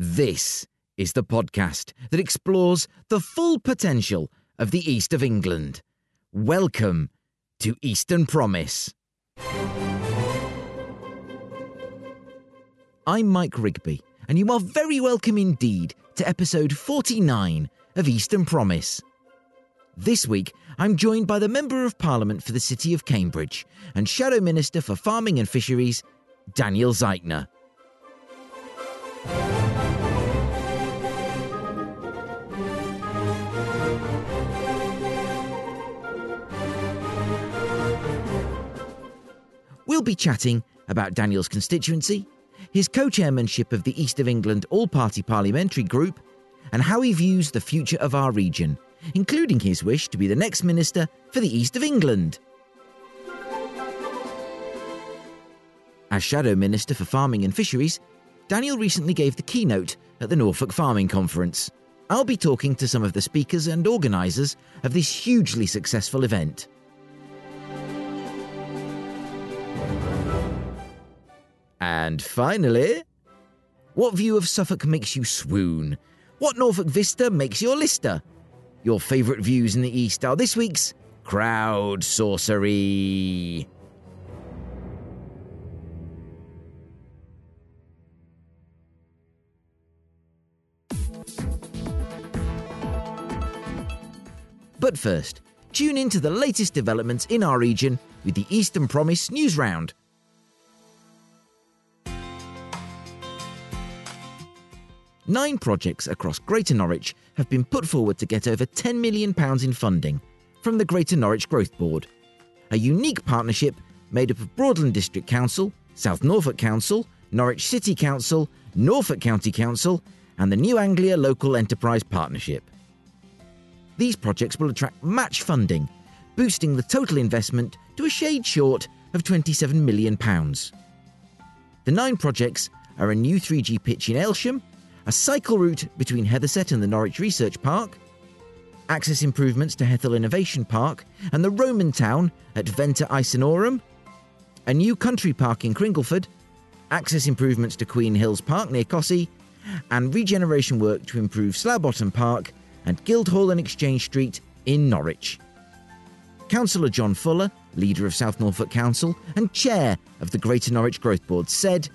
This is the podcast that explores the full potential of the East of England. Welcome to Eastern Promise. I'm Mike Rigby, and you are very welcome indeed to episode 49 of Eastern Promise. This week, I'm joined by the Member of Parliament for the City of Cambridge and Shadow Minister for Farming and Fisheries, Daniel Zeichner. We'll be chatting about Daniel's constituency, his co chairmanship of the East of England All Party Parliamentary Group, and how he views the future of our region, including his wish to be the next Minister for the East of England. As Shadow Minister for Farming and Fisheries, Daniel recently gave the keynote at the Norfolk Farming Conference. I'll be talking to some of the speakers and organisers of this hugely successful event. And finally, what view of Suffolk makes you swoon? What Norfolk vista makes your lister? Your favourite views in the East are this week's Crowd Sorcery. But first, tune in to the latest developments in our region with the Eastern Promise News Round. Nine projects across Greater Norwich have been put forward to get over £10 million in funding from the Greater Norwich Growth Board, a unique partnership made up of Broadland District Council, South Norfolk Council, Norwich City Council, Norfolk County Council, and the New Anglia Local Enterprise Partnership. These projects will attract match funding, boosting the total investment to a shade short of £27 million. The nine projects are a new 3G pitch in Aylsham, a cycle route between Hethersett and the Norwich Research Park, access improvements to Hethel Innovation Park and the Roman town at Venta Icenorum, a new country park in Cringleford, access improvements to Queen Hills Park near Costessey, and regeneration work to improve Slough Park and Guildhall and Exchange Street in Norwich. Councillor John Fuller, leader of South Norfolk Council and chair of the Greater Norwich Growth Board, said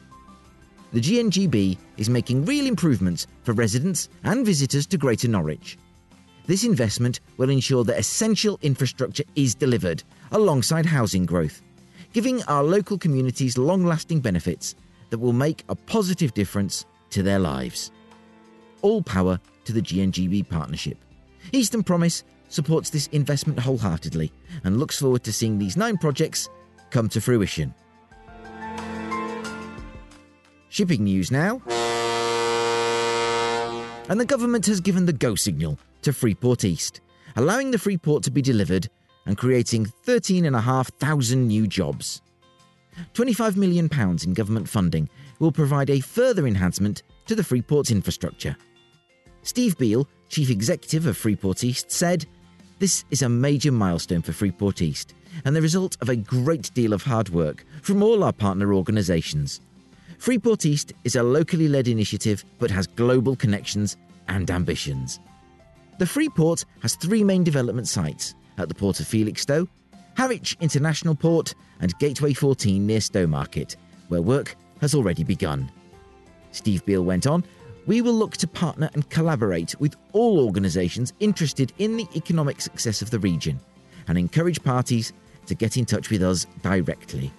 the GNGB is making real improvements for residents and visitors to Greater Norwich. This investment will ensure that essential infrastructure is delivered alongside housing growth, giving our local communities long lasting benefits that will make a positive difference to their lives. All power to the GNGB partnership. Eastern Promise supports this investment wholeheartedly and looks forward to seeing these nine projects come to fruition. Shipping news now. And the government has given the go signal to Freeport East, allowing the Freeport to be delivered and creating 13,500 new jobs. £25 million in government funding will provide a further enhancement to the Freeport's infrastructure. Steve Beale, Chief Executive of Freeport East, said, This is a major milestone for Freeport East and the result of a great deal of hard work from all our partner organisations. Freeport East is a locally led initiative but has global connections and ambitions. The Freeport has three main development sites at the port of Felixstowe, Harwich International Port, and Gateway 14 near Stowmarket, where work has already begun. Steve Beale went on, we will look to partner and collaborate with all organisations interested in the economic success of the region and encourage parties to get in touch with us directly.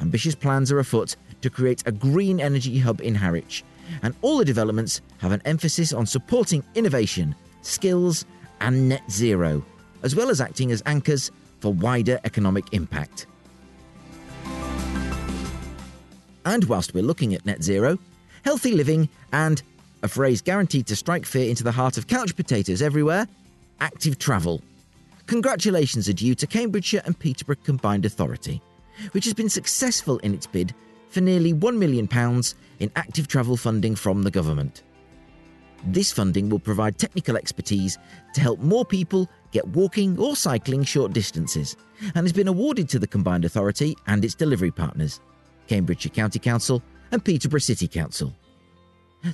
Ambitious plans are afoot to create a green energy hub in Harwich, and all the developments have an emphasis on supporting innovation, skills, and net zero, as well as acting as anchors for wider economic impact. And whilst we're looking at net zero, healthy living, and a phrase guaranteed to strike fear into the heart of couch potatoes everywhere active travel. Congratulations are due to Cambridgeshire and Peterborough Combined Authority, which has been successful in its bid for nearly £1 million in active travel funding from the government. This funding will provide technical expertise to help more people get walking or cycling short distances and has been awarded to the Combined Authority and its delivery partners, Cambridgeshire County Council and Peterborough City Council.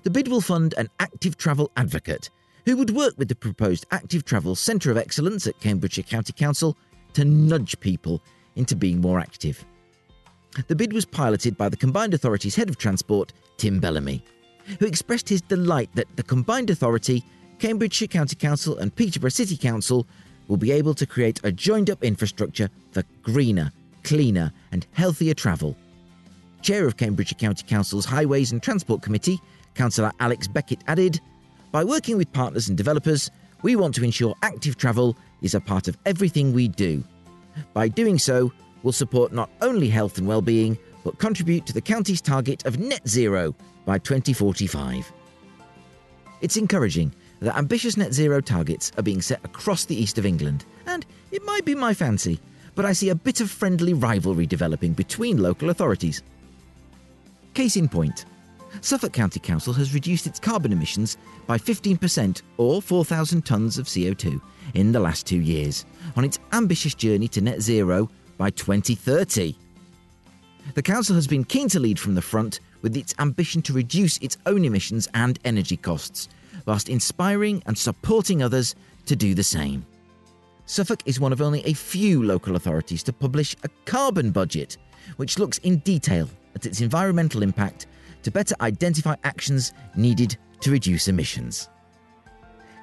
The bid will fund an active travel advocate who would work with the proposed Active Travel Centre of Excellence at Cambridgeshire County Council to nudge people into being more active. The bid was piloted by the Combined Authority's Head of Transport, Tim Bellamy, who expressed his delight that the Combined Authority, Cambridgeshire County Council, and Peterborough City Council will be able to create a joined up infrastructure for greener, cleaner, and healthier travel. Chair of Cambridgeshire County Council's Highways and Transport Committee, Councillor Alex Beckett added By working with partners and developers, we want to ensure active travel is a part of everything we do. By doing so, we'll support not only health and well-being, but contribute to the county's target of net zero by 2045. It's encouraging that ambitious net zero targets are being set across the east of England, and it might be my fancy, but I see a bit of friendly rivalry developing between local authorities. Case in point Suffolk County Council has reduced its carbon emissions by 15% or 4,000 tonnes of CO2 in the last two years on its ambitious journey to net zero by 2030. The Council has been keen to lead from the front with its ambition to reduce its own emissions and energy costs, whilst inspiring and supporting others to do the same. Suffolk is one of only a few local authorities to publish a carbon budget, which looks in detail at its environmental impact to better identify actions needed to reduce emissions.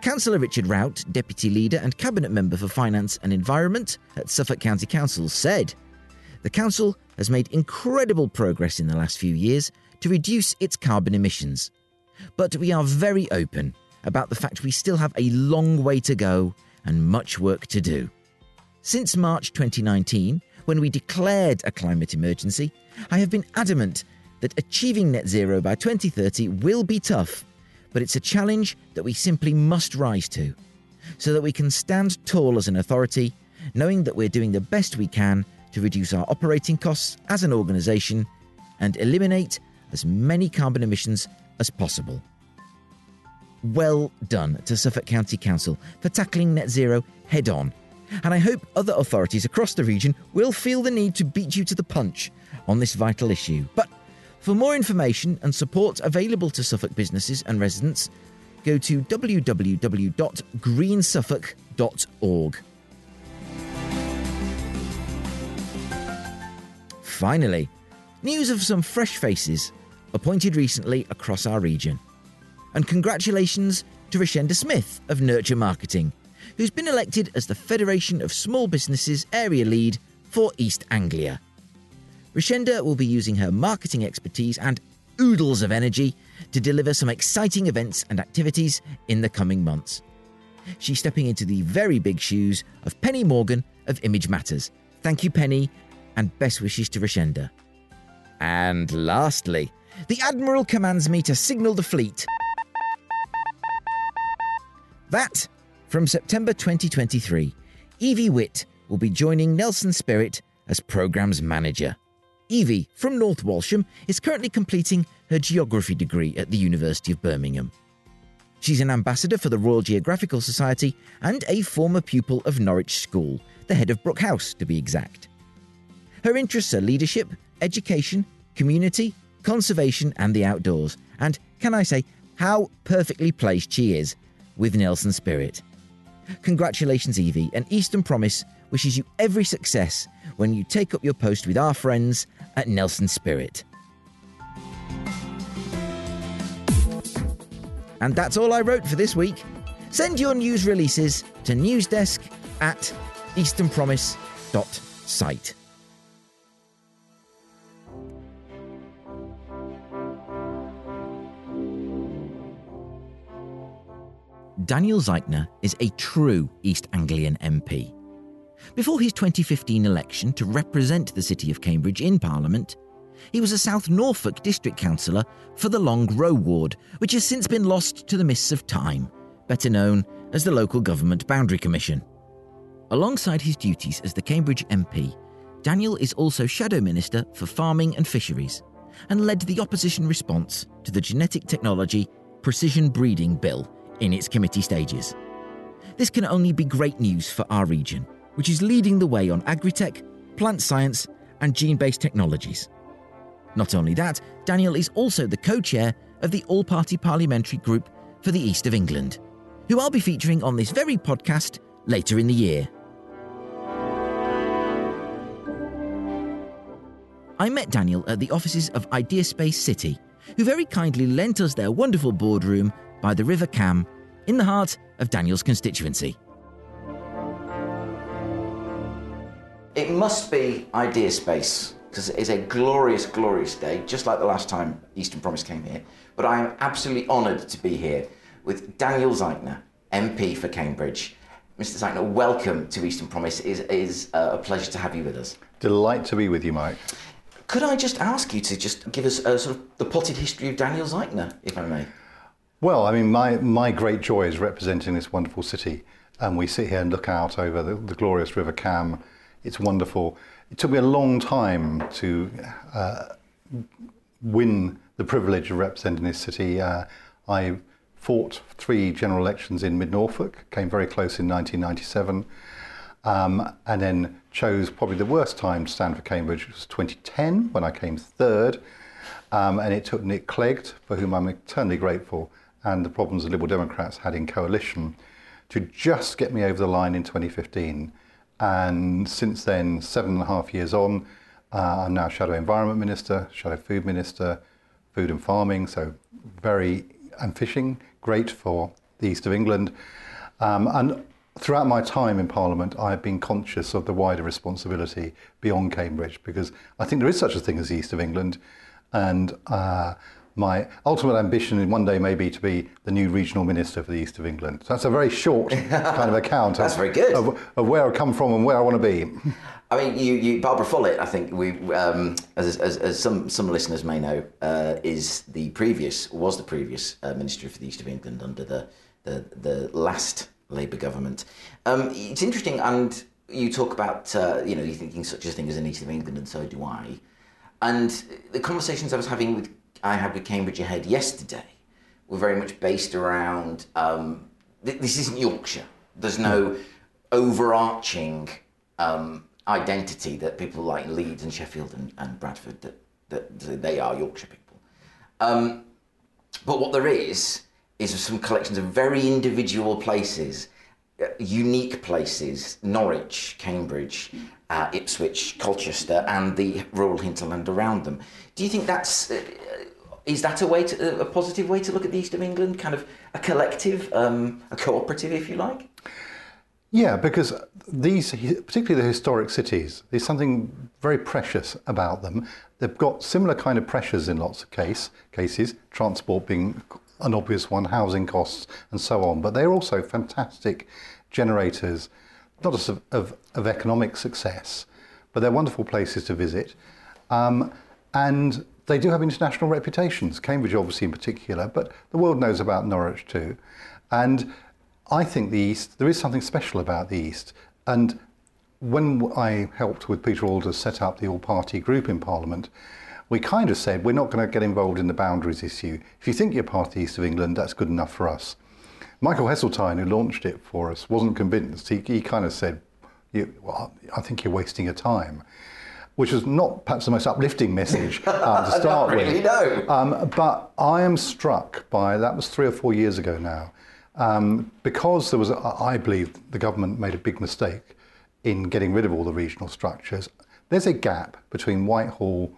Councillor Richard Rout, Deputy Leader and Cabinet Member for Finance and Environment at Suffolk County Council, said The Council has made incredible progress in the last few years to reduce its carbon emissions. But we are very open about the fact we still have a long way to go and much work to do. Since March 2019, when we declared a climate emergency, I have been adamant that achieving net zero by 2030 will be tough but it's a challenge that we simply must rise to, so that we can stand tall as an authority, knowing that we're doing the best we can to reduce our operating costs as an organisation and eliminate as many carbon emissions as possible. Well done to Suffolk County Council for tackling net zero head on, and I hope other authorities across the region will feel the need to beat you to the punch on this vital issue. But for more information and support available to Suffolk businesses and residents, go to www.greensuffolk.org. Finally, news of some fresh faces appointed recently across our region. And congratulations to Rashenda Smith of Nurture Marketing, who's been elected as the Federation of Small Businesses Area Lead for East Anglia. Rashenda will be using her marketing expertise and oodles of energy to deliver some exciting events and activities in the coming months. She's stepping into the very big shoes of Penny Morgan of Image Matters. Thank you, Penny, and best wishes to Rashenda. And lastly, the Admiral commands me to signal the fleet. That, from September 2023, Evie Witt will be joining Nelson Spirit as Programmes Manager. Evie, from North Walsham, is currently completing her geography degree at the University of Birmingham. She's an ambassador for the Royal Geographical Society and a former pupil of Norwich School, the head of Brook House to be exact. Her interests are leadership, education, community, conservation, and the outdoors. And can I say, how perfectly placed she is with Nelson Spirit. Congratulations, Evie, and Eastern Promise wishes you every success when you take up your post with our friends at Nelson Spirit. And that's all I wrote for this week. Send your news releases to newsdesk at easternpromise.site. Daniel Zeichner is a true East Anglian MP. Before his 2015 election to represent the City of Cambridge in Parliament, he was a South Norfolk District Councillor for the Long Row Ward, which has since been lost to the mists of time, better known as the Local Government Boundary Commission. Alongside his duties as the Cambridge MP, Daniel is also Shadow Minister for Farming and Fisheries and led the opposition response to the Genetic Technology Precision Breeding Bill in its committee stages. This can only be great news for our region, which is leading the way on agri-tech, plant science, and gene based technologies. Not only that, Daniel is also the co chair of the All Party Parliamentary Group for the East of England, who I'll be featuring on this very podcast later in the year. I met Daniel at the offices of Ideaspace City, who very kindly lent us their wonderful boardroom by the River Cam in the heart of Daniel's constituency. It must be Idea Space, because it is a glorious, glorious day, just like the last time Eastern Promise came here. But I am absolutely honoured to be here with Daniel Zeichner, MP for Cambridge. Mr. Zeichner, welcome to Eastern Promise. It is, it is uh, a pleasure to have you with us. Delight to be with you, Mike. Could I just ask you to just give us a sort of the potted history of Daniel Zeichner, if I may? Well, I mean, my, my great joy is representing this wonderful city. And we sit here and look out over the, the glorious River Cam. It's wonderful. It took me a long time to uh, win the privilege of representing this city. Uh, I fought three general elections in Mid Norfolk, came very close in 1997, um, and then chose probably the worst time to stand for Cambridge, which was 2010 when I came third. Um, and it took Nick Clegg, for whom I'm eternally grateful, and the problems the Liberal Democrats had in coalition, to just get me over the line in 2015. And since then, seven and a half years on, uh, I'm now Shadow Environment Minister, Shadow Food Minister, Food and Farming, so very, and fishing, great for the East of England. Um, and throughout my time in Parliament, I've been conscious of the wider responsibility beyond Cambridge because I think there is such a thing as the East of England. And uh, my ultimate ambition in one day may be to be the new regional minister for the east of England. So that's a very short kind of account. that's of, very good. Of, of, where I come from and where I want to be. I mean, you, you Barbara Follett, I think we, um, as, as, as, some some listeners may know, uh, is the previous was the previous uh, minister for the east of England under the the, the last Labour government. Um, it's interesting, and you talk about uh, you know you thinking such a thing as an east of England, and so do I. And the conversations I was having with I had with Cambridge Ahead yesterday were very much based around um, th- this isn't Yorkshire. There's no overarching um, identity that people like Leeds and Sheffield and, and Bradford that, that they are Yorkshire people. Um, but what there is is some collections of very individual places, uh, unique places, Norwich, Cambridge, uh, Ipswich, Colchester, and the rural hinterland around them. Do you think that's uh, is that a way to a positive way to look at the east of England? Kind of a collective, um, a cooperative, if you like. Yeah, because these, particularly the historic cities, there's something very precious about them. They've got similar kind of pressures in lots of case, cases, transport being an obvious one, housing costs, and so on. But they're also fantastic generators, not just of, of, of economic success, but they're wonderful places to visit. Um, and they do have international reputations, Cambridge obviously in particular, but the world knows about Norwich too. And I think the East, there is something special about the East. And when I helped with Peter Aldous set up the all party group in Parliament, we kind of said we're not going to get involved in the boundaries issue. If you think you're part of the East of England, that's good enough for us. Michael Heseltine, who launched it for us, wasn't convinced. He, he kind of said, well, I think you're wasting your time which was not perhaps the most uplifting message uh, to start really, with. No. Um, but I am struck by that was three or four years ago now, um, because there was, I believe, the government made a big mistake in getting rid of all the regional structures. There's a gap between Whitehall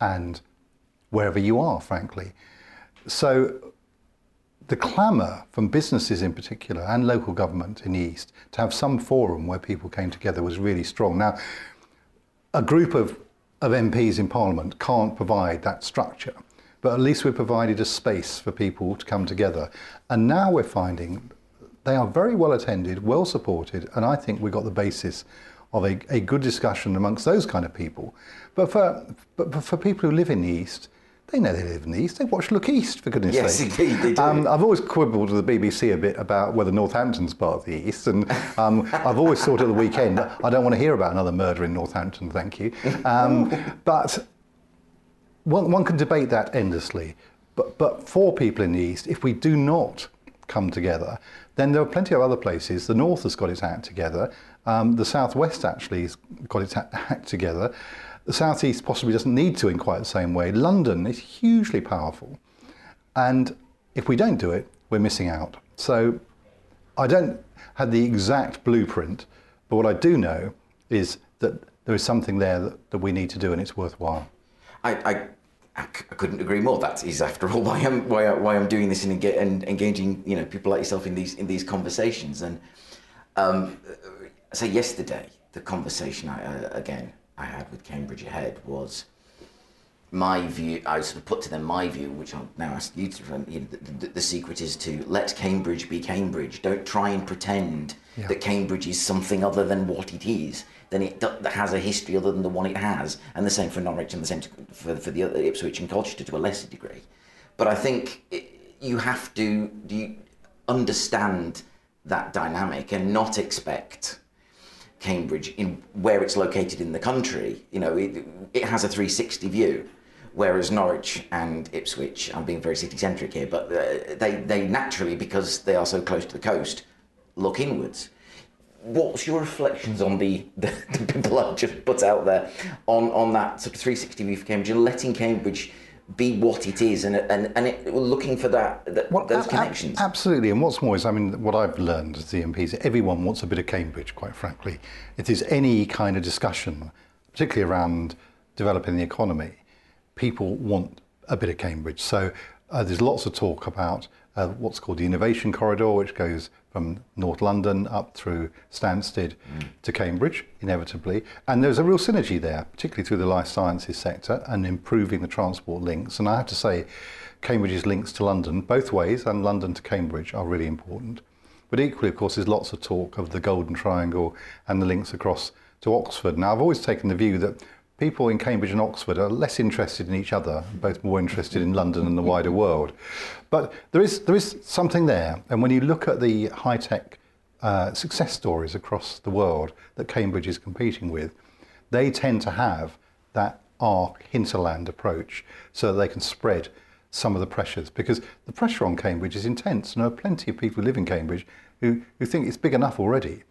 and wherever you are, frankly. So the clamour from businesses in particular and local government in the East to have some forum where people came together was really strong. Now, a group of, of MPs in Parliament can't provide that structure, but at least we've provided a space for people to come together. And now we're finding they are very well attended, well supported, and I think we've got the basis of a, a good discussion amongst those kind of people. But for, but for people who live in the East, they know they live in the East. They watch Look East, for goodness yes, sake. Yes, indeed, they do. Um, I've always quibbled with the BBC a bit about whether Northampton's part of the East, and um, I've always thought at the weekend, I don't want to hear about another murder in Northampton, thank you. Um, but one, one can debate that endlessly. But, but for people in the East, if we do not come together, then there are plenty of other places. The North has got its act together. Um, the Southwest actually has got its act together. The southeast possibly doesn't need to in quite the same way. London is hugely powerful. And if we don't do it, we're missing out. So I don't have the exact blueprint, but what I do know is that there is something there that, that we need to do and it's worthwhile. I, I, I couldn't agree more. That is, after all, why I'm why, why I'm doing this and, and engaging you know people like yourself in these in these conversations. And um, so yesterday, the conversation I, uh, again I had with Cambridge Ahead was my view. I sort of put to them my view, which I'll now ask you to. You know, the, the, the, secret is to let Cambridge be Cambridge. Don't try and pretend yeah. that Cambridge is something other than what it is. Then it that has a history other than the one it has, and the same for Norwich and the same for for the other Ipswich and Colchester to a lesser degree. But I think it, you have to do you understand that dynamic and not expect Cambridge in where it's located in the country. You know, it, it has a 360 view, whereas Norwich and Ipswich, I'm being very city centric here, but uh, they, they naturally, because they are so close to the coast, look inwards. What's your reflections on the, the, the people I've just put out there on, on that sort of 360 view for Cambridge and letting Cambridge be what it is and and and it, looking for that, that well, those connections. absolutely, and what's more is, I mean, what I've learned as the MP is everyone wants a bit of Cambridge. Quite frankly, if there's any kind of discussion, particularly around developing the economy, people want a bit of Cambridge. So uh, there's lots of talk about uh, what's called the Innovation Corridor, which goes from North London up through Stansted mm. to Cambridge, inevitably. And there's a real synergy there, particularly through the life sciences sector and improving the transport links. And I have to say, Cambridge's links to London, both ways, and London to Cambridge, are really important. But equally, of course, there's lots of talk of the Golden Triangle and the links across to Oxford. Now, I've always taken the view that people in Cambridge and Oxford are less interested in each other, both more interested in London and the wider world. But there is, there is something there. And when you look at the high tech uh, success stories across the world that Cambridge is competing with, they tend to have that arc hinterland approach so that they can spread some of the pressures because the pressure on Cambridge is intense and there are plenty of people who live in Cambridge who, who think it's big enough already.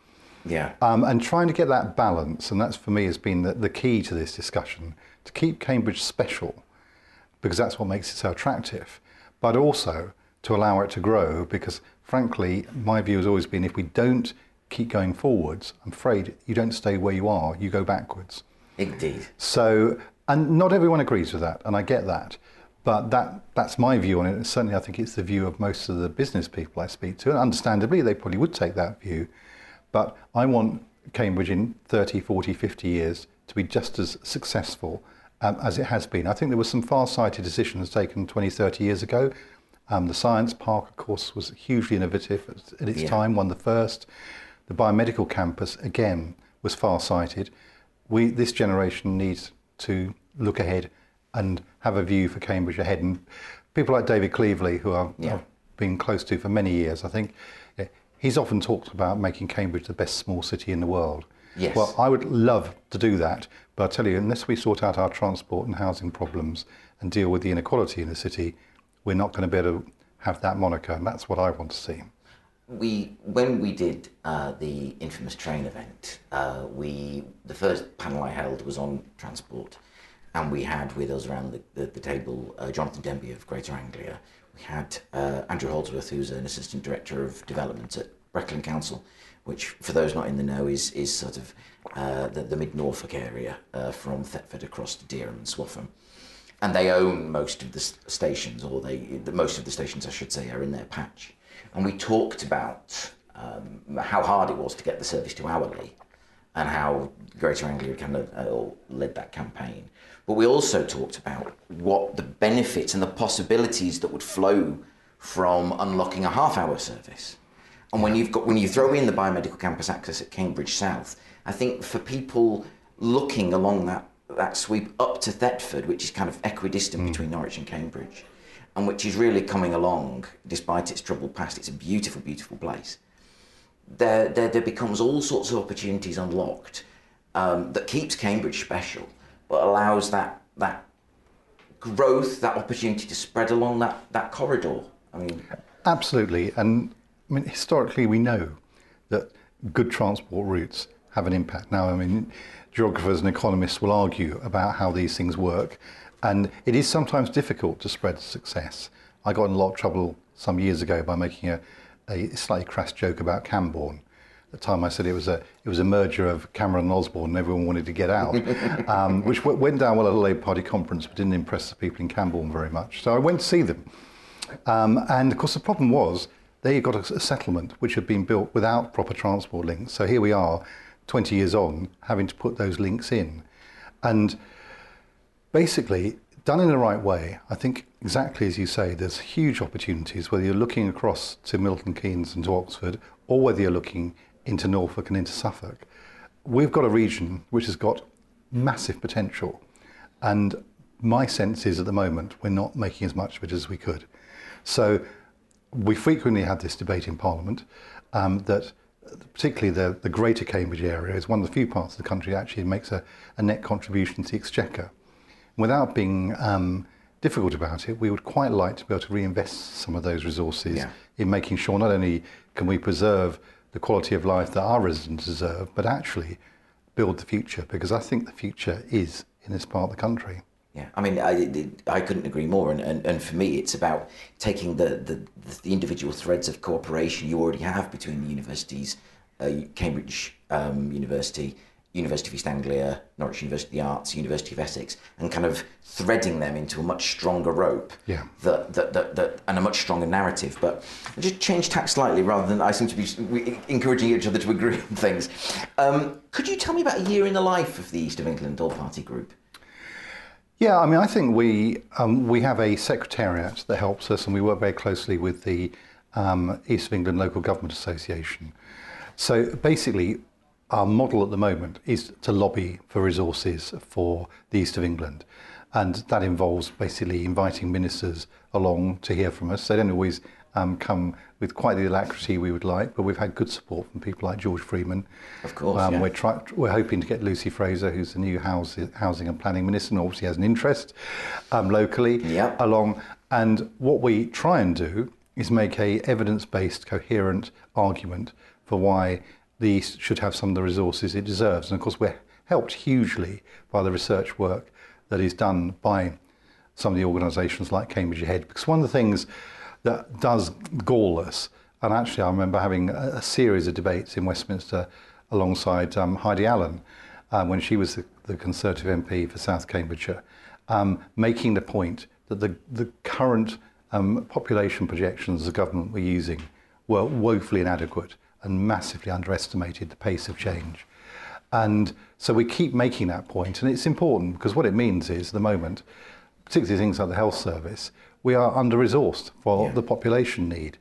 Yeah. Um, and trying to get that balance, and that's for me has been the, the key to this discussion, to keep Cambridge special, because that's what makes it so attractive, but also to allow it to grow, because frankly, my view has always been if we don't keep going forwards, I'm afraid you don't stay where you are, you go backwards. Indeed. So, and not everyone agrees with that, and I get that. But that, that's my view on it. And certainly, I think it's the view of most of the business people I speak to. And understandably, they probably would take that view. But I want Cambridge in 30, 40, 50 years to be just as successful um, as it has been. I think there were some far-sighted decisions taken 20, 30 years ago. Um, the Science Park, of course, was hugely innovative at, at its yeah. time, one of the first. The biomedical campus, again, was far-sighted. We, this generation needs to look ahead and have a view for Cambridge ahead. And people like David Cleevely, who I've, yeah. I've been close to for many years, I think He's often talked about making Cambridge the best small city in the world. Yes. Well, I would love to do that, but I tell you, unless we sort out our transport and housing problems and deal with the inequality in the city, we're not going to be able to have that moniker, and that's what I want to see. We, when we did uh, the infamous train event, uh, we the first panel I held was on transport, and we had with us around the, the, the table uh, Jonathan Denby of Greater Anglia, we had uh, Andrew Holdsworth, who's an assistant director of development at Breckland Council, which, for those not in the know, is is sort of uh, the, the mid Norfolk area uh, from Thetford across to Dereham and Swaffham. And they own most of the stations, or they the, most of the stations, I should say, are in their patch. And we talked about um, how hard it was to get the service to hourly, and how Greater Anglia kind of uh, led that campaign. But we also talked about what the benefits and the possibilities that would flow from unlocking a half hour service. And when you've got when you throw in the biomedical campus access at Cambridge South, I think for people looking along that that sweep up to Thetford, which is kind of equidistant mm. between Norwich and Cambridge, and which is really coming along despite its troubled past. It's a beautiful, beautiful place. There, there, there becomes all sorts of opportunities unlocked um, that keeps Cambridge special allows that that growth, that opportunity to spread along that, that corridor. I mean, absolutely. And I mean, historically, we know that good transport routes have an impact. Now, I mean, geographers and economists will argue about how these things work, and it is sometimes difficult to spread success. I got in a lot of trouble some years ago by making a, a slightly crass joke about Cambourne. The time I said it was a it was a merger of Cameron and Osborne, and everyone wanted to get out, um, which w- went down well at a Labour Party conference, but didn't impress the people in Cambourne very much. So I went to see them, um, and of course the problem was they got a, a settlement which had been built without proper transport links. So here we are, 20 years on, having to put those links in, and basically done in the right way, I think exactly as you say, there's huge opportunities whether you're looking across to Milton Keynes and to Oxford, or whether you're looking into Norfolk and into Suffolk. We've got a region which has got massive potential, and my sense is at the moment we're not making as much of it as we could. So we frequently had this debate in Parliament um, that particularly the, the greater Cambridge area is one of the few parts of the country that actually makes a, a net contribution to the exchequer. Without being um, difficult about it, we would quite like to be able to reinvest some of those resources Yeah. in making sure not only can we preserve the quality of life that our residents deserve, but actually build the future, because I think the future is in this part of the country. Yeah, I mean, I, I couldn't agree more. And, and, and for me, it's about taking the, the, the individual threads of cooperation you already have between the universities, uh, Cambridge um, University, University of East Anglia, Norwich University of the Arts, University of Essex, and kind of threading them into a much stronger rope. Yeah. That, that, that, that, and a much stronger narrative. But just change tack slightly rather than I seem to be encouraging each other to agree on things. Um, could you tell me about a year in the life of the East of England All Party Group? Yeah, I mean, I think we um, we have a secretariat that helps us, and we work very closely with the um, East of England Local Government Association. So basically, our model at the moment is to lobby for resources for the East of England, and that involves basically inviting ministers along to hear from us. They don't always um, come with quite the alacrity we would like, but we've had good support from people like George Freeman. Of course, Um, yeah. We're, try- we're hoping to get Lucy Frazer, who's the new house- housing and planning minister, and obviously has an interest um, locally, Yep. along. And what we try and do is make a evidence-based, coherent argument for why the East should have some of the resources it deserves. And of course, we're helped hugely by the research work that is done by some of the organisations like Cambridge Ahead. Because one of the things that does gall us, and actually I remember having a, series of debates in Westminster alongside um, Heidi Allen um, when she was the, the Conservative MP for South Cambridgeshire, um, making the point that the, the current um, population projections the government were using were woefully inadequate and massively underestimated the pace of change. And so we keep making that point, and it's important because what it means is, at the moment, particularly things like the health service, we are under resourced for Yeah. the population need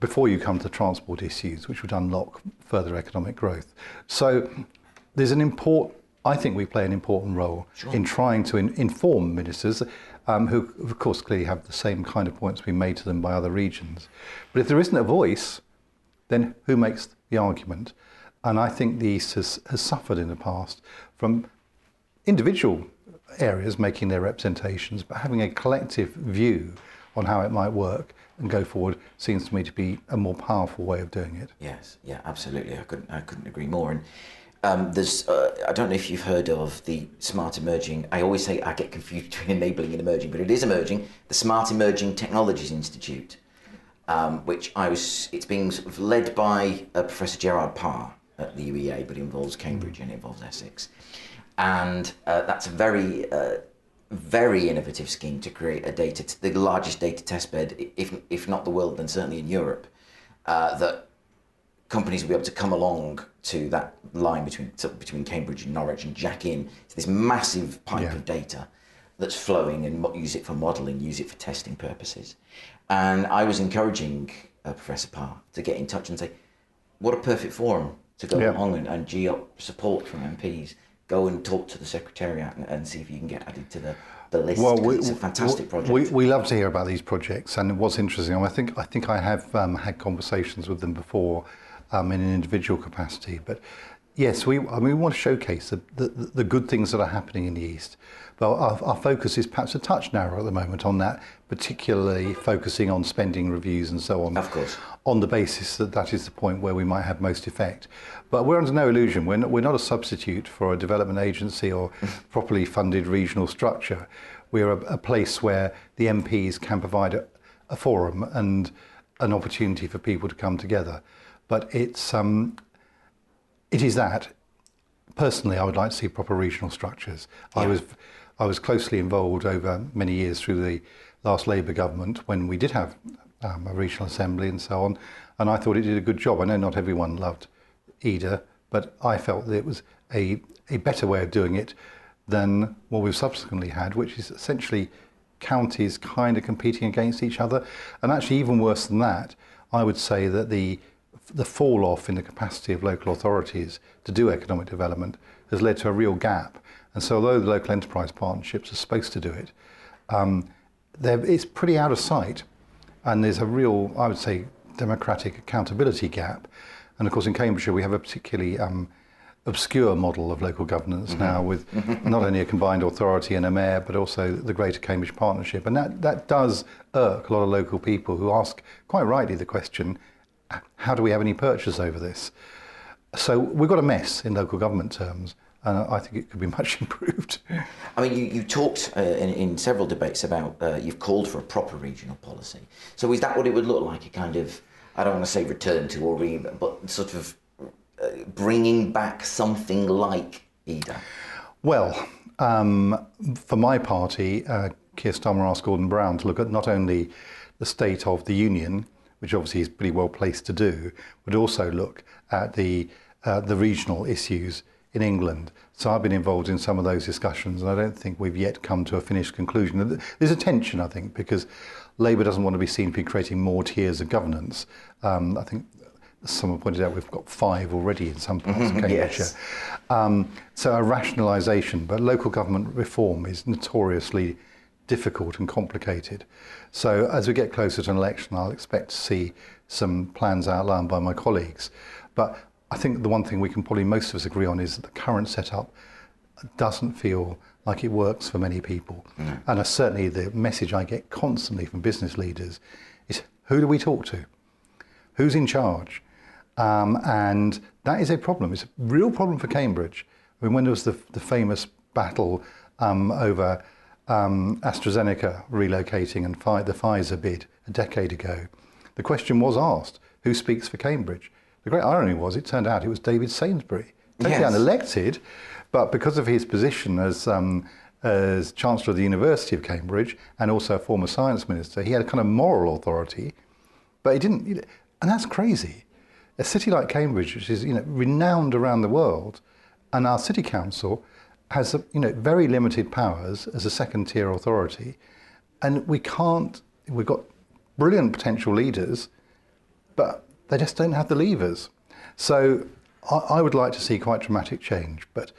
before you come to transport issues, which would unlock further economic growth. So there's an important, I think we play an important role in trying to in, inform ministers um, who, of course, clearly have the same kind of points being made to them by other regions. But if there isn't a voice, then who makes the argument? And I think the East has, has suffered in the past from individual areas making their representations, but having a collective view on how it might work and go forward seems to me to be a more powerful way of doing it. Yes, yeah, absolutely. I couldn't, I couldn't agree more. And um, there's, uh, I don't know if you've heard of the Smart Emerging. I always say I get confused between enabling and emerging, but it is emerging. The Smart Emerging Technologies Institute, um, which I was, it's being sort of led by uh, Professor Gerard Parr at the UEA, but it involves Cambridge and it involves Essex. And uh, that's a very, uh, very innovative scheme to create a data, the largest data testbed, if, if not the world, then certainly in Europe, uh, that companies will be able to come along to that line between so between Cambridge and Norwich and jack in to this massive pipe Yeah. of data that's flowing and use it for modelling, use it for testing purposes. And I was encouraging uh, Professor Parr to get in touch and say, what a perfect forum to go Yeah. along and, and gee up support from MPs. Go and talk to the Secretariat and, and see if you can get added to the, the list. 'cause it's a fantastic project. We, we love to hear about these projects, and what's interesting, I think I think I have um, had conversations with them before um, in an individual capacity, but yes, we I mean we want to showcase the, the, the good things that are happening in the east. Our, our focus is perhaps a touch narrow at the moment on that, particularly focusing on spending reviews and so on Of course. on the basis that that is the point where we might have most effect. But we're under no illusion. We're not, we're not a substitute for a development agency or properly funded regional structure. We're a, a place where the MPs can provide a, a forum and an opportunity for people to come together. But it's um, it is that. Personally, I would like to see proper regional structures. I was I was closely involved over many years through the last Labour government when we did have um, a regional assembly and so on, and I thought it did a good job. I know not everyone loved EEDA, but I felt that it was a, a better way of doing it than what we've subsequently had, which is essentially counties kind of competing against each other. And actually, even worse than that, I would say that the the fall off in the capacity of local authorities to do economic development has led to a real gap. And so, although the local enterprise partnerships are supposed to do it, um, it's pretty out of sight. And there's a real, I would say, democratic accountability gap. And of course, in Cambridgeshire, we have a particularly um, obscure model of local governance now with not only a combined authority and a mayor, but also the Greater Cambridge Partnership. And that, that does irk a lot of local people who ask, quite rightly, the question how do we have any purchase over this? So we've got a mess in local government terms, and I think it could be much improved. I mean, you, you talked uh, in, in several debates about uh, you've called for a proper regional policy. So is that what it would look like? A kind of, I don't want to say return to or re, but sort of uh, bringing back something like EEDA. Well, um, for my party, uh, Keir Starmer asked Gordon Brown to look at not only the state of the union, which obviously is pretty well placed to do, but also look at the uh, the regional issues in England. So I've been involved in some of those discussions, and I don't think we've yet come to a finished conclusion. There's a tension, I think, because Labour doesn't want to be seen to be creating more tiers of governance. Um, I think someone pointed out we've got five already in some parts of Cambridgeshire. Yes. Um, so a rationalisation, but local government reform is notoriously difficult and complicated. So as we get closer to an election, I'll expect to see some plans outlined by my colleagues. But I think the one thing we can probably most of us agree on is that the current setup doesn't feel like it works for many people. And uh, certainly the message I get constantly from business leaders is who do we talk to? Who's in charge? Um, and that is a problem. It's a real problem for Cambridge. I mean, when there was the, the famous battle um, over um, AstraZeneca relocating and the Pfizer bid a decade ago, the question was asked, who speaks for Cambridge? The great irony was it turned out it was David Sainsbury, totally Yes. unelected, but because of his position as, um, as Chancellor of the University of Cambridge and also a former science minister, he had a kind of moral authority but he didn't, you know, and that's crazy. A city like Cambridge, which is you know renowned around the world, and our city council has you know very limited powers as a second tier authority, and we can't. We've got brilliant potential leaders, but they just don't have the levers. So I, I would like to see quite dramatic change, but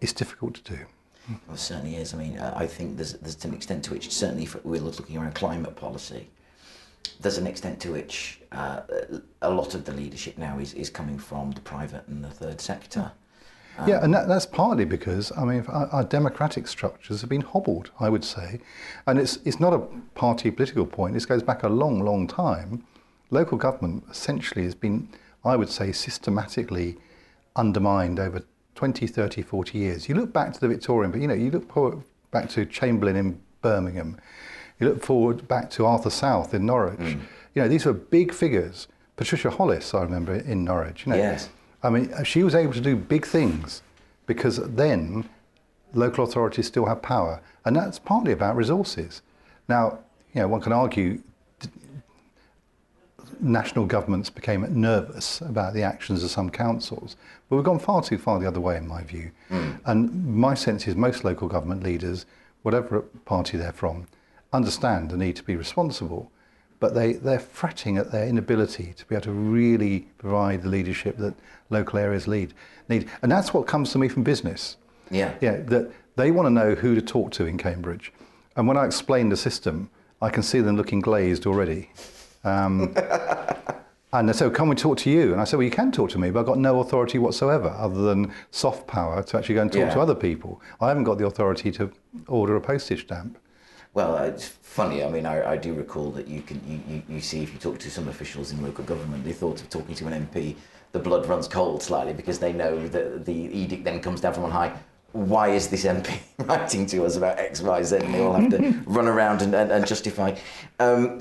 it's difficult to do. Well, it certainly is. I mean, uh, I think there's, there's an extent to which, certainly if we're looking around climate policy, there's an extent to which uh, a lot of the leadership now is, is coming from the private and the third sector. Yeah, and that, that's partly because I mean our, our democratic structures have been hobbled, I would say, and it's it's not a party political point. This goes back a long, long time. Local government essentially has been, I would say, systematically undermined over 20, 30, 40 years. You look back to the Victorian, but you know, you look back to Chamberlain in Birmingham. You look forward back to Arthur South in Norwich. Hmm. You know, these were big figures. Patricia Hollis, I remember in Norwich. You know, Yes. I mean, uh, she was able to do big things because then local authorities still have power, and that's partly about resources. Now, you know, one can argue national governments became nervous about the actions of some councils, but we've gone far too far the other way, in my view. Hmm. And my sense is most local government leaders, whatever party they're from, understand the need to be responsible but they, they're fretting at their inability to be able to really provide the leadership that local areas lead, need. And that's what comes to me from business. Yeah. Yeah, that they want to know who to talk to in Cambridge. And when I explain the system, I can see them looking glazed already. Um, and so, "Can we talk to you?" And I said, "Well, you can talk to me, but I've got no authority whatsoever, other than soft power to actually go and talk Yeah. to other people. I haven't got the authority to order a postage stamp." Well, uh, it's funny. I mean, I, I do recall that you can you, you, you see if you talk to some officials in local government, they thought of talking to an MP, the blood runs cold slightly because they know that the edict then comes down from on high. why is this MP writing to us about X, Y, Z? And they all have to run around and, and, and justify. Um,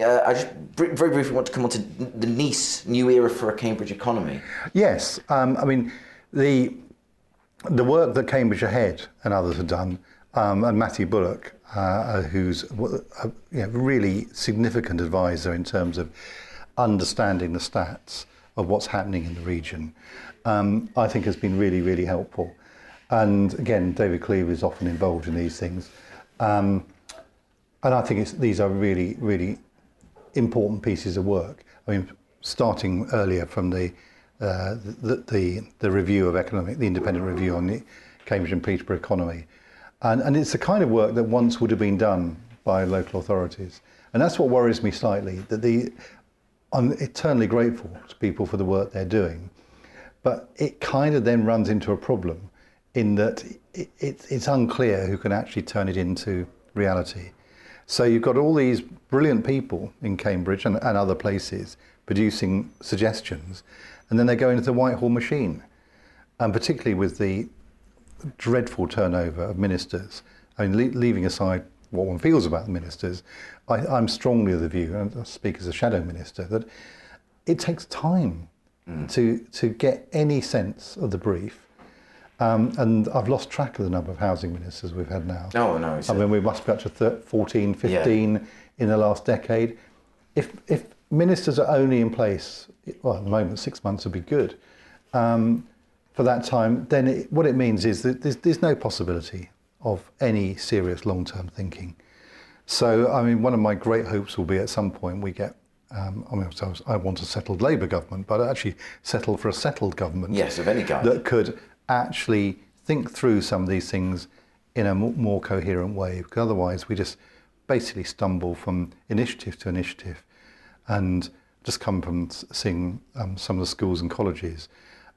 uh, I just very briefly want to come on to the Nice New Era for a Cambridge Economy. Yes, um, I mean, the, the work that Cambridge Ahead and others have done, um, and Matthew Bullock, uh, who's a you know, really significant advisor in terms of understanding the stats of what's happening in the region, um, I think has been really, really helpful. And again, David Cleevely is often involved in these things. Um, and I think these are really, really important pieces of work. I mean, starting earlier from the, uh, the, the, the review of economic, the independent review on the Cambridge and Peterborough economy. And, and it's the kind of work that once would have been done by local authorities. And that's what worries me slightly, that the, I'm eternally grateful to people for the work they're doing. But it kind of then runs into a problem in that it, it, it's unclear who can actually turn it into reality. So you've got all these brilliant people in Cambridge and, and other places producing suggestions, and then they go into the Whitehall machine. And particularly with the dreadful turnover of ministers, I mean, le- leaving aside what one feels about the ministers, I, I'm strongly of the view, and I speak as a shadow minister, that it takes time mm. to, to get any sense of the brief. Um, and I've lost track of the number of housing ministers we've had now. Oh, no. I mean, we must be up to 14, 15 yeah. in the last decade. If, if ministers are only in place, well, at the moment, six months would be good. Um, for that time, then it, what it means is that there's, there's no possibility of any serious long-term thinking. So, I mean, one of my great hopes will be at some point we get. Um, I mean, I want a settled Labour government, but actually settle for a settled government. Yes, of any kind. That could actually think through some of these things in a more coherent way. Because otherwise, we just basically stumble from initiative to initiative, and just come from seeing um, some of the schools and colleges.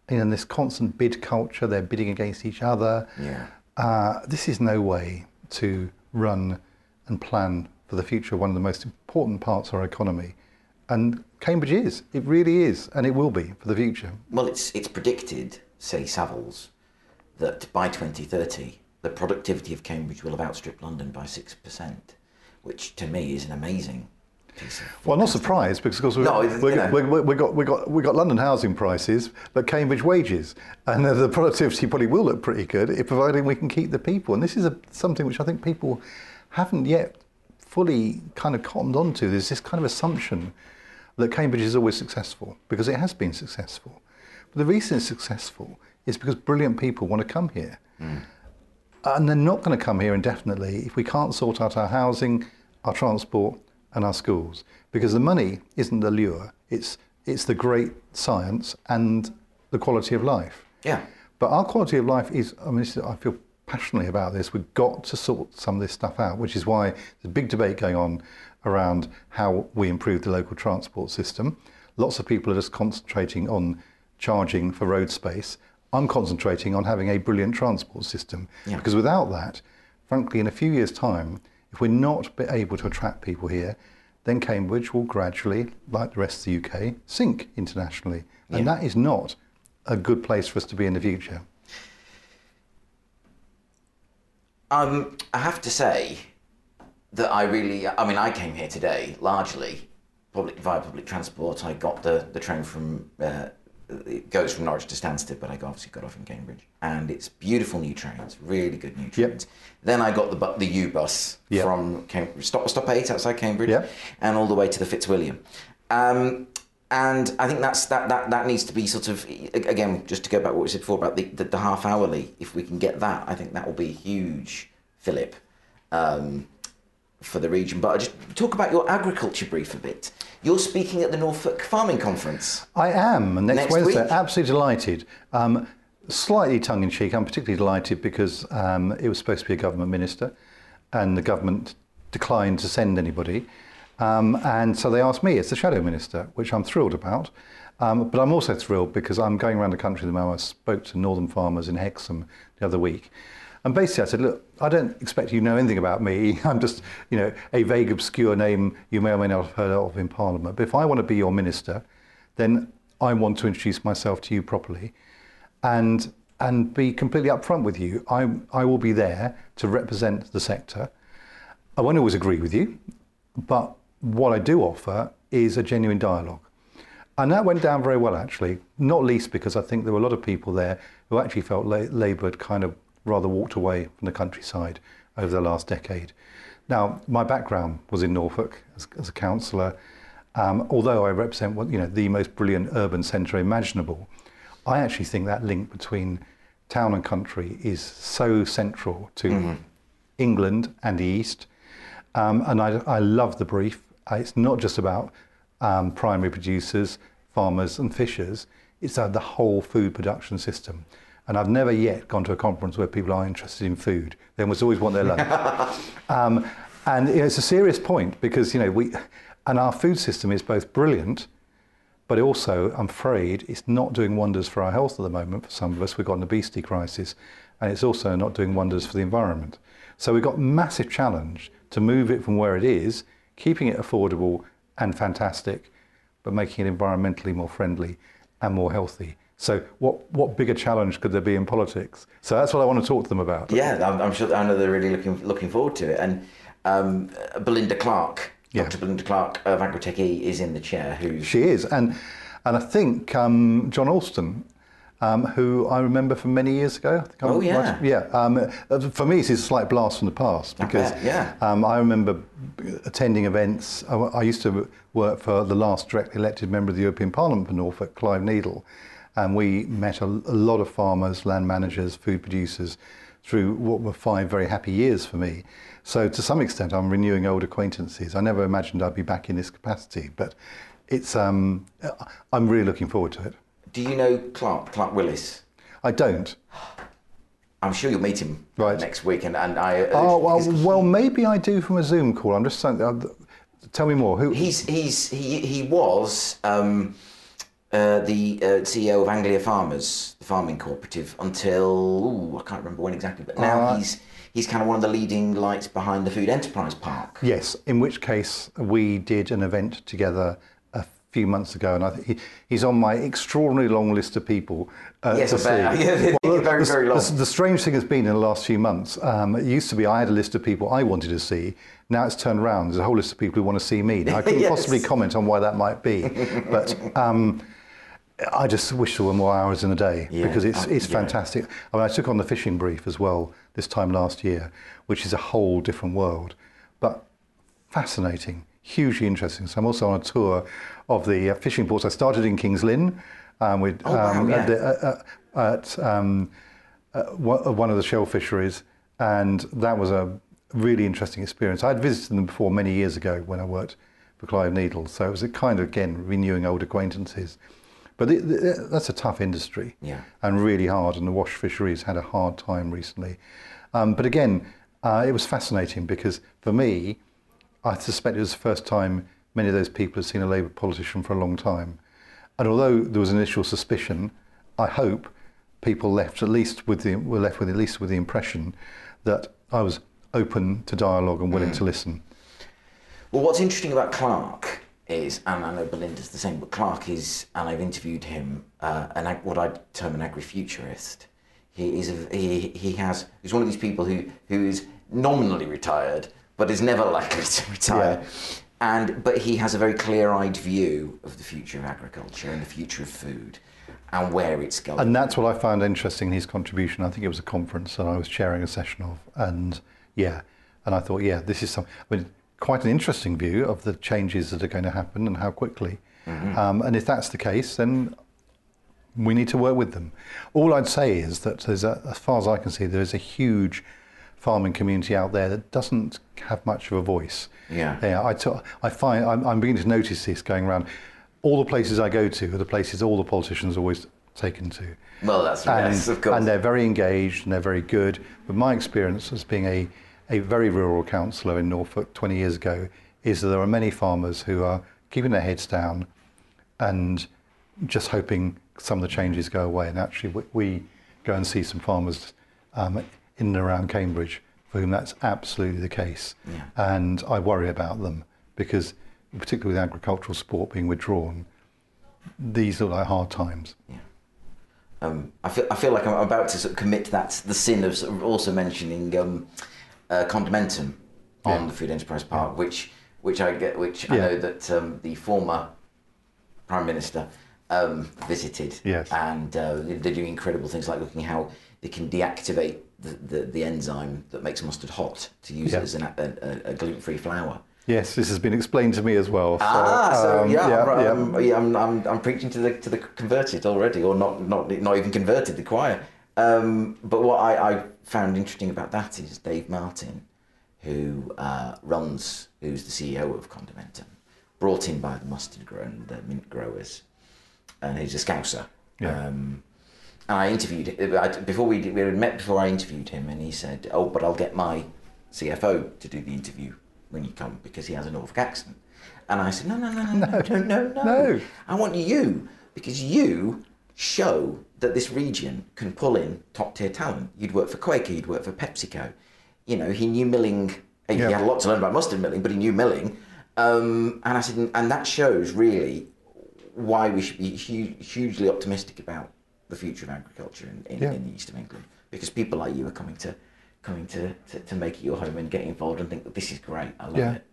in this constant bid culture, they're bidding against each other. Yeah. Uh, this is no way to run and plan for the future of one of the most important parts of our economy. And Cambridge is. It really is, and it will be for the future. Well, it's, it's predicted, say Savills, that by 2030, the productivity of Cambridge will have outstripped London by 6%, which to me is an amazing well, not surprised because of course we, no, we, we, we, got we got we got London housing prices, but Cambridge wages, and the, the productivity probably will look pretty good, if providing we can keep the people. And this is a, something which I think people haven't yet fully kind of cottoned onto. There's this kind of assumption that Cambridge is always successful because it has been successful. But the reason it's successful is because brilliant people want to come here. Mm. And they're not going to come here indefinitely if we can't sort out our housing, our transport, and our schools. Because the money isn't the lure it's it's the great science and the quality of life. Yeah. But our quality of life is i mean i feel passionately about this. We've got to sort some of this stuff out which is why there's a big debate going on around how we improve the local transport system. Lots of people are just concentrating on charging for road space i'm concentrating on having a brilliant transport system yeah. because without that frankly in a few years time if we're not able to attract people here, then Cambridge will gradually, like the rest of the UK, sink internationally. And yeah. that is not a good place for us to be in the future. Um, I have to say that I really, I mean, I came here today largely public via public transport. I got the, the train from uh, it goes from Norwich to Stansted, but I obviously got off in Cambridge, and it's beautiful new trains, really good new trains. Yep. Then I got the the U bus yep. from Cambridge, stop stop eight outside Cambridge, yep. and all the way to the Fitzwilliam. Um, and I think that's that, that that needs to be sort of again just to go back what we said before about the, the, the half hourly. If we can get that, I think that will be huge, Philip. Um, for the region. But I just talk about your agriculture brief a bit. You're speaking at the Norfolk Farming Conference. I am next, next Wednesday. Week. Absolutely delighted. Um, slightly tongue in cheek. I'm particularly delighted because um, it was supposed to be a government minister, and the government declined to send anybody. Um, and so they asked me as the shadow minister, which I'm thrilled about. Um, but I'm also thrilled because I'm going around the country at the moment. I spoke to northern farmers in Hexham the other week. And basically, I said, look, I don't expect you to know anything about me. I'm just, you know, a vague, obscure name you may or may not have heard of in Parliament. But if I want to be your minister, then I want to introduce myself to you properly. And and be completely upfront with you. I, I will be there to represent the sector. I won't always agree with you, but what I do offer is a genuine dialogue. And that went down very well, actually, not least because I think there were a lot of people there who actually felt La- Labour had kind of rather walked away from the countryside over the last decade. Now, my background was in Norfolk as, as a councillor. Um, although I represent you know, the most brilliant urban centre imaginable, I actually think that link between town and country is so central to mm-hmm. England and the East. Um, and I, I, love the brief. Uh, it's not just about um, primary producers, farmers, and fishers, it's uh, the whole food production system. And I've never yet gone to a conference where people are interested in food. They almost always want their lunch. um, and you know, it's a serious point because you know we, and our food system is both brilliant but also, I'm afraid, it's not doing wonders for our health at the moment for some of us. We've got an obesity crisis, and it's also not doing wonders for the environment. So we've got massive challenge to move it from where it is, keeping it affordable and fantastic, but making it environmentally more friendly and more healthy. So what, what bigger challenge could there be in politics? So that's what I want to talk to them about. Yeah, I'm, I'm sure I know they're really looking looking forward to it. And um, Belinda Clark, yeah. Dr. Belinda Clark of Agritech E is in the chair. Who she is, and and I think um, John Alston, um, who I remember from many years ago. I oh yeah, yeah. Um, uh, for me, it's a slight blast from the past because I yeah. Um, I remember attending events. I, I, used to work for the last directly elected member of the European Parliament for Norfolk, Clive Needle, and we met a, a lot of farmers, land managers, food producers through what were five very happy years for me. So to some extent, I'm renewing old acquaintances. I never imagined I'd be back in this capacity, but it's um, I'm really looking forward to it. Do you know Clarke Clarke Willis? I don't. I'm sure you'll meet him right. next week, and, and I. Uh, oh well, well, maybe I do from a Zoom call. I'm just saying. Uh, tell me more. Who? He's he's he he was. Um, uh, the uh, CEO of Anglia Farmers, the farming cooperative, until ooh, I can't remember when exactly, but now uh, he's he's kind of one of the leading lights behind the Food Enterprise Park. Yes, in which case we did an event together a few months ago, and I think he, he's on my extraordinarily long list of people uh, yes, to see. Yeah, well, very, the, very long. The, the, strange thing has been in the last few months, um, it used to be I had a list of people I wanted to see. Now it's turned around. There's a whole list of people who want to see me. Now, I couldn't yes. possibly comment on why that might be, but. Um, I just wish there were more hours in the day yeah, because it's, it's yeah. fantastic. I mean, I took on the fishing brief as well this time last year, which is a whole different world, but fascinating, hugely interesting. So I'm also on a tour of the uh, fishing ports. I started in King's Lynn um, with, oh, wow, um, yeah. at, the, uh, uh, at um, uh, one of the shell fisheries, and that was a really interesting experience. I had visited them before many years ago when I worked for Clive Needle, so it was a kind of again renewing old acquaintances. But it, it, that's a tough industry yeah. and really hard, and the wash fisheries had a hard time recently. Um, but again, uh, it was fascinating because for me, I suspect it was the first time many of those people had seen a Labour politician for a long time. And although there was initial suspicion, I hope people left at least with the, were left with at least with the impression that I was open to dialogue and willing mm. to listen. Well, what's interesting about Clarke is, and I know Belinda's the same, but Clarke is, and I've interviewed him, uh, an what I term an agri-futurist. He is a, he he has he's one of these people who who is nominally retired, but is never likely to retire. Yeah. And but he has a very clear-eyed view of the future of agriculture and the future of food and where it's going. And that's what I found interesting in his contribution. I think it was a conference that I was chairing a session of, and yeah, and I thought, yeah, this is something. I mean, quite an interesting view of the changes that are going to happen and how quickly. Mm-hmm. Um, and if that's the case, then we need to work with them. All I'd say is that, a, as far as I can see, there is a huge farming community out there that doesn't have much of a voice. Yeah. Yeah. I, t- I find I'm, I'm beginning to notice this going around. All the places I go to are the places all the politicians always taken to. Well, that's and, yes, of course. And they're very engaged and they're very good. But my experience as being a a very rural councillor in Norfolk 20 years ago is that there are many farmers who are keeping their heads down and just hoping some of the changes go away. And actually, we go and see some farmers um, in and around Cambridge for whom that's absolutely the case. Yeah. And I worry about them because, particularly with agricultural support being withdrawn, these look like hard times. Yeah. Um, I feel I feel like I'm about to sort of commit that the sin of, sort of also mentioning um, uh, Condimentum on the Food Enterprise Park, which which I get, which I know that um, the former prime minister um, visited, Yes. and uh, they're doing incredible things like looking how they can deactivate the, the, the enzyme that makes mustard hot to use Yeah. it as an, a, a, a gluten-free flour. Yes, this has been explained to me as well. So, Ah, so um, yeah, yeah, right, yeah. um, yeah, I'm, I'm, I'm preaching to the to the converted already, or not not not even converted, the choir. Um, but what I, I found interesting about that is Dave Martin, who uh, runs, who's the CEO of Condimentum, brought in by the mustard grower and the mint growers, and he's a Scouser. Yeah. Um, and I interviewed I, before we did, we had met before I interviewed him, and he said, "Oh, but I'll get my CFO to do the interview when you come because he has a Norfolk accent." And I said, "No, no, no, no, no, no, no, no. No. I want you because you show that this region can pull in top tier talent. You'd work for Quaker, you'd work for PepsiCo. You know, he knew milling. He Yeah. had a lot to learn about mustard milling, but he knew milling. Um, and I said, and that shows really why we should be hu- hugely optimistic about the future of agriculture in, in, Yeah. in the east of England because people like you are coming to coming to, to, to make it your home and getting involved and think that this is great. I love Yeah. it.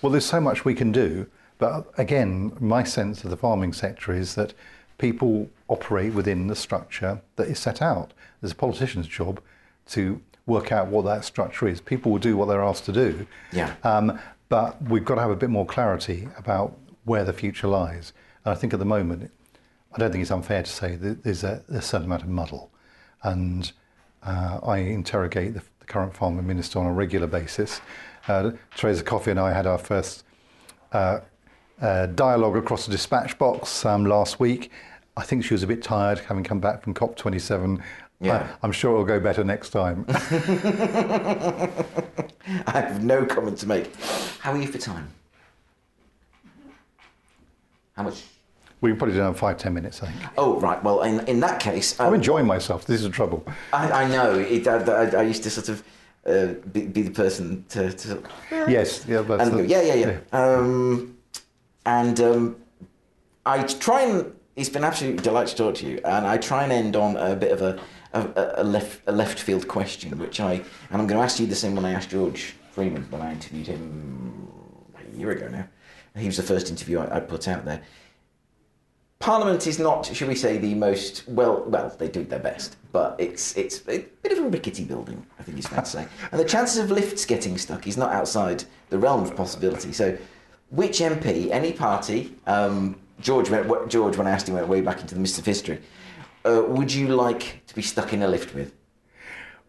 Well, there's so much we can do, but again, my sense of the farming sector is that people operate within the structure that is set out. There's a politician's job to work out what that structure is. People will do what they're asked to do. Yeah. Um, but we've got to have a bit more clarity about where the future lies. And I think at the moment, I don't think it's unfair to say that there's a, a certain amount of muddle. And uh, I interrogate the, the current farmer minister on a regular basis. Uh, Teresa Coffey and I had our first uh, uh, dialogue across the dispatch box um, last week. I think she was a bit tired having come back from COP27. Yeah. I, am sure it'll go better next time. I have no comment to make. How are you for time? How much? we can probably do it in five, ten minutes, I think. Oh, right. Well, in, in that case, I'm um, enjoying myself. This is the trouble. I, I know. It, I, I, I used to sort of uh, be, be the person to, to sort Yes, yeah, that's and go, the- yeah, yeah, yeah. Um, and um, I try and it's been absolutely delight to talk to you, and I try and end on a bit of a, a, a left a left field question, which I and I'm going to ask you the same one I asked George Freeman when I interviewed him a year ago now. He was the first interview I, I put out there. Parliament is not, should we say, the most well. Well, they do their best, but it's it's a bit of a rickety building. I think it's fair to say, and the chances of lifts getting stuck is not outside the realm of possibility. So, which MP, any party, um, George went. George, when I asked him, went way back into the mist of history. Uh, would you like to be stuck in a lift with?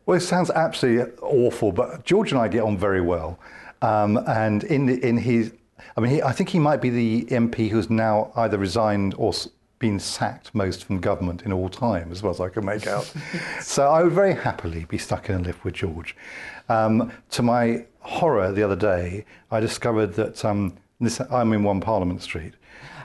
Well, it sounds absolutely awful, but George and I get on very well. Um, and in the, in his, I mean, he, I think he might be the MP who's now either resigned or been sacked most from government in all time, as well as I can make out. so I would very happily be stuck in a lift with George. Um, to my horror, the other day, I discovered that um, this, I'm in One Parliament Street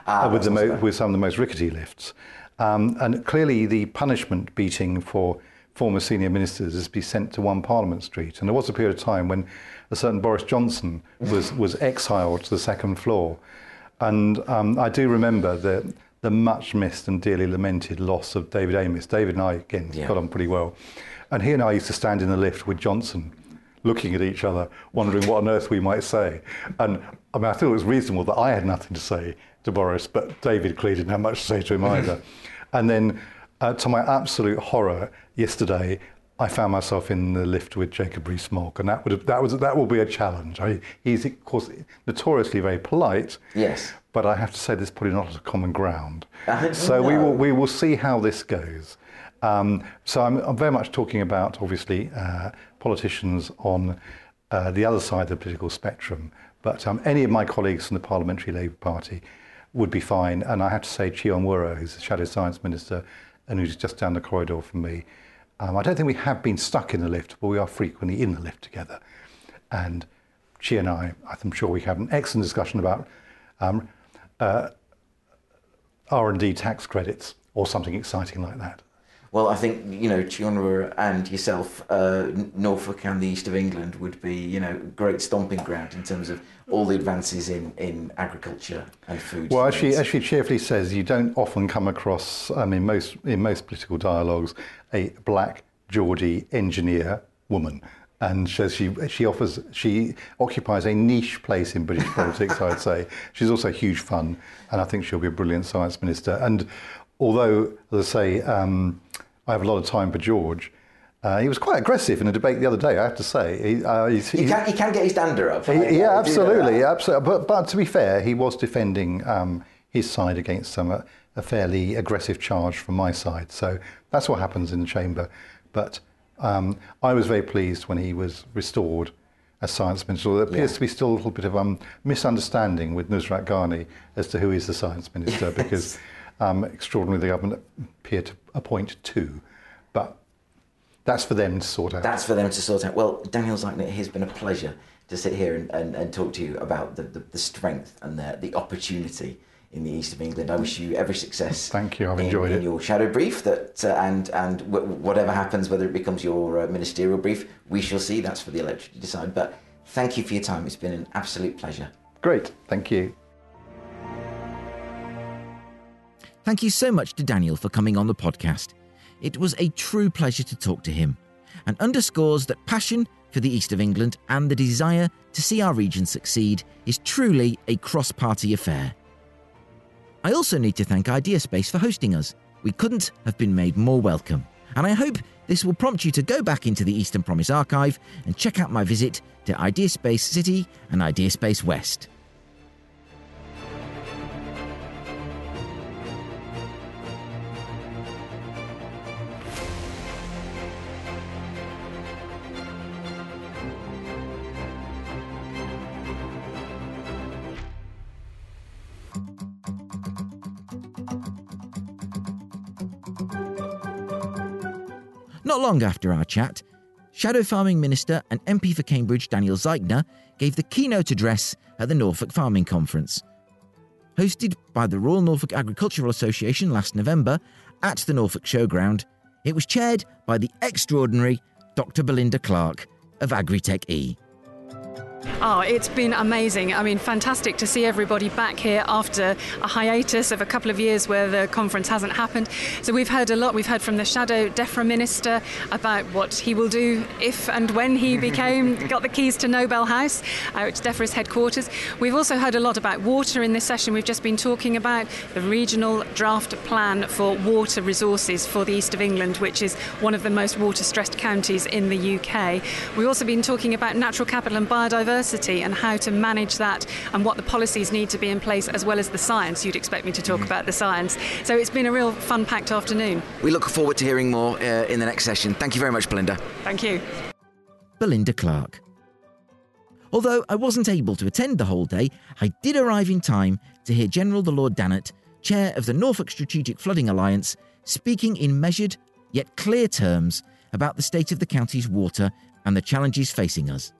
Ah, uh, with, the mo- with some of the most rickety lifts. Um, and clearly, the punishment beating for former senior ministers is to be sent to One Parliament Street. And there was a period of time when a certain Boris Johnson was, was exiled to the second floor. And um, I do remember the, the much missed and dearly lamented loss of David Amess. David and I, again, Yeah. got on pretty well. And he and I used to stand in the lift with Johnson, looking at each other, wondering what on earth we might say. And I mean, I thought it was reasonable that I had nothing to say to Boris, but David clearly didn't have much to say to him either. and then, uh, to my absolute horror, yesterday, I found myself in the lift with Jacob Rees-Mogg, and that would have, that was that will be a challenge. I, he's of course notoriously very polite, Yes. but I have to say there's probably not a common ground. So we will we will see how this goes. Um, so I'm, I'm very much talking about obviously uh, politicians on uh, the other side of the political spectrum, but um, any of my colleagues from the Parliamentary Labour Party would be fine. And I have to say, Chi Onwurah, who's the Shadow Science Minister and who's just down the corridor from me, um, I don't think we have been stuck in the lift, but we are frequently in the lift together. And she and I, I'm sure we have an excellent discussion about um, uh, R&D tax credits or something exciting like that. Well, I think you know Chiona and yourself, uh, Norfolk and the east of England would be you know great stomping ground in terms of all the advances in, in agriculture and food. Well, as she, as she cheerfully says, you don't often come across, um, in most in most political dialogues, a black Geordie engineer woman and so she she offers she occupies a niche place in British politics. I'd say she's also huge fun, and I think she'll be a brilliant science minister. And although, as I say, um, I have a lot of time for George. Uh, he was quite aggressive in a debate the other day, I have to say. He, uh, he, can, he can get his dander up. He, yeah, absolutely, absolutely. But, but to be fair, he was defending um, his side against some, uh, a fairly aggressive charge from my side. So that's what happens in the chamber. But um, I was very pleased when he was restored as science minister. There appears yeah. to be still a little bit of um, misunderstanding with Nusrat Ghani as to who is the science minister yes. because um, extraordinarily the government appear to appoint two. But that's for them to sort out. That's for them to sort out. Well, Daniel Zeichner, it has been a pleasure to sit here and, and, and talk to you about the, the, the strength and the, the opportunity in the east of England. I wish you every success. Thank you. I've in, enjoyed in it. your shadow brief. That uh, and and w- whatever happens, whether it becomes your uh, ministerial brief, we shall see. That's for the electorate to decide. But thank you for your time. It's been an absolute pleasure. Great. Thank you. Thank you so much to Daniel for coming on the podcast. It was a true pleasure to talk to him and underscores that passion for the East of England and the desire to see our region succeed is truly a cross party affair. I also need to thank Ideaspace for hosting us. We couldn't have been made more welcome. And I hope this will prompt you to go back into the Eastern Promise archive and check out my visit to Ideaspace City and Ideaspace West. Long after our chat, Shadow Farming Minister and MP for Cambridge Daniel Zeichner gave the keynote address at the Norfolk Farming Conference. Hosted by the Royal Norfolk Agricultural Association last November at the Norfolk Showground, it was chaired by the extraordinary Dr. Belinda Clark of Agritech E. Oh, it's been amazing. I mean, fantastic to see everybody back here after a hiatus of a couple of years where the conference hasn't happened. So we've heard a lot. We've heard from the Shadow DEFRA Minister about what he will do if and when he became got the keys to Nobel House, uh, which DEFRA's headquarters. We've also heard a lot about water in this session. We've just been talking about the regional draft plan for water resources for the east of England, which is one of the most water-stressed counties in the UK. We've also been talking about natural capital and biodiversity and how to manage that and what the policies need to be in place as well as the science. You'd expect me to talk mm. about the science. So it's been a real fun packed afternoon. We look forward to hearing more uh, in the next session. Thank you very much, Belinda. Thank you. Belinda Clark. Although I wasn't able to attend the whole day, I did arrive in time to hear General the Lord Dannatt, chair of the Norfolk Strategic Flooding Alliance, speaking in measured yet clear terms about the state of the county's water and the challenges facing us.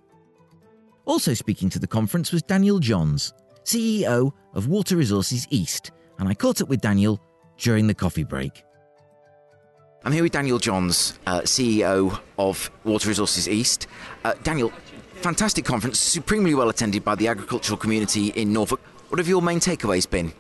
Also speaking to the conference was Daniel Johns, CEO of Water Resources East, and I caught up with Daniel during the coffee break. I'm here with Daniel Johns, uh, CEO of Water Resources East. Uh, Daniel, fantastic conference, supremely well attended by the agricultural community in Norfolk. What have your main takeaways been?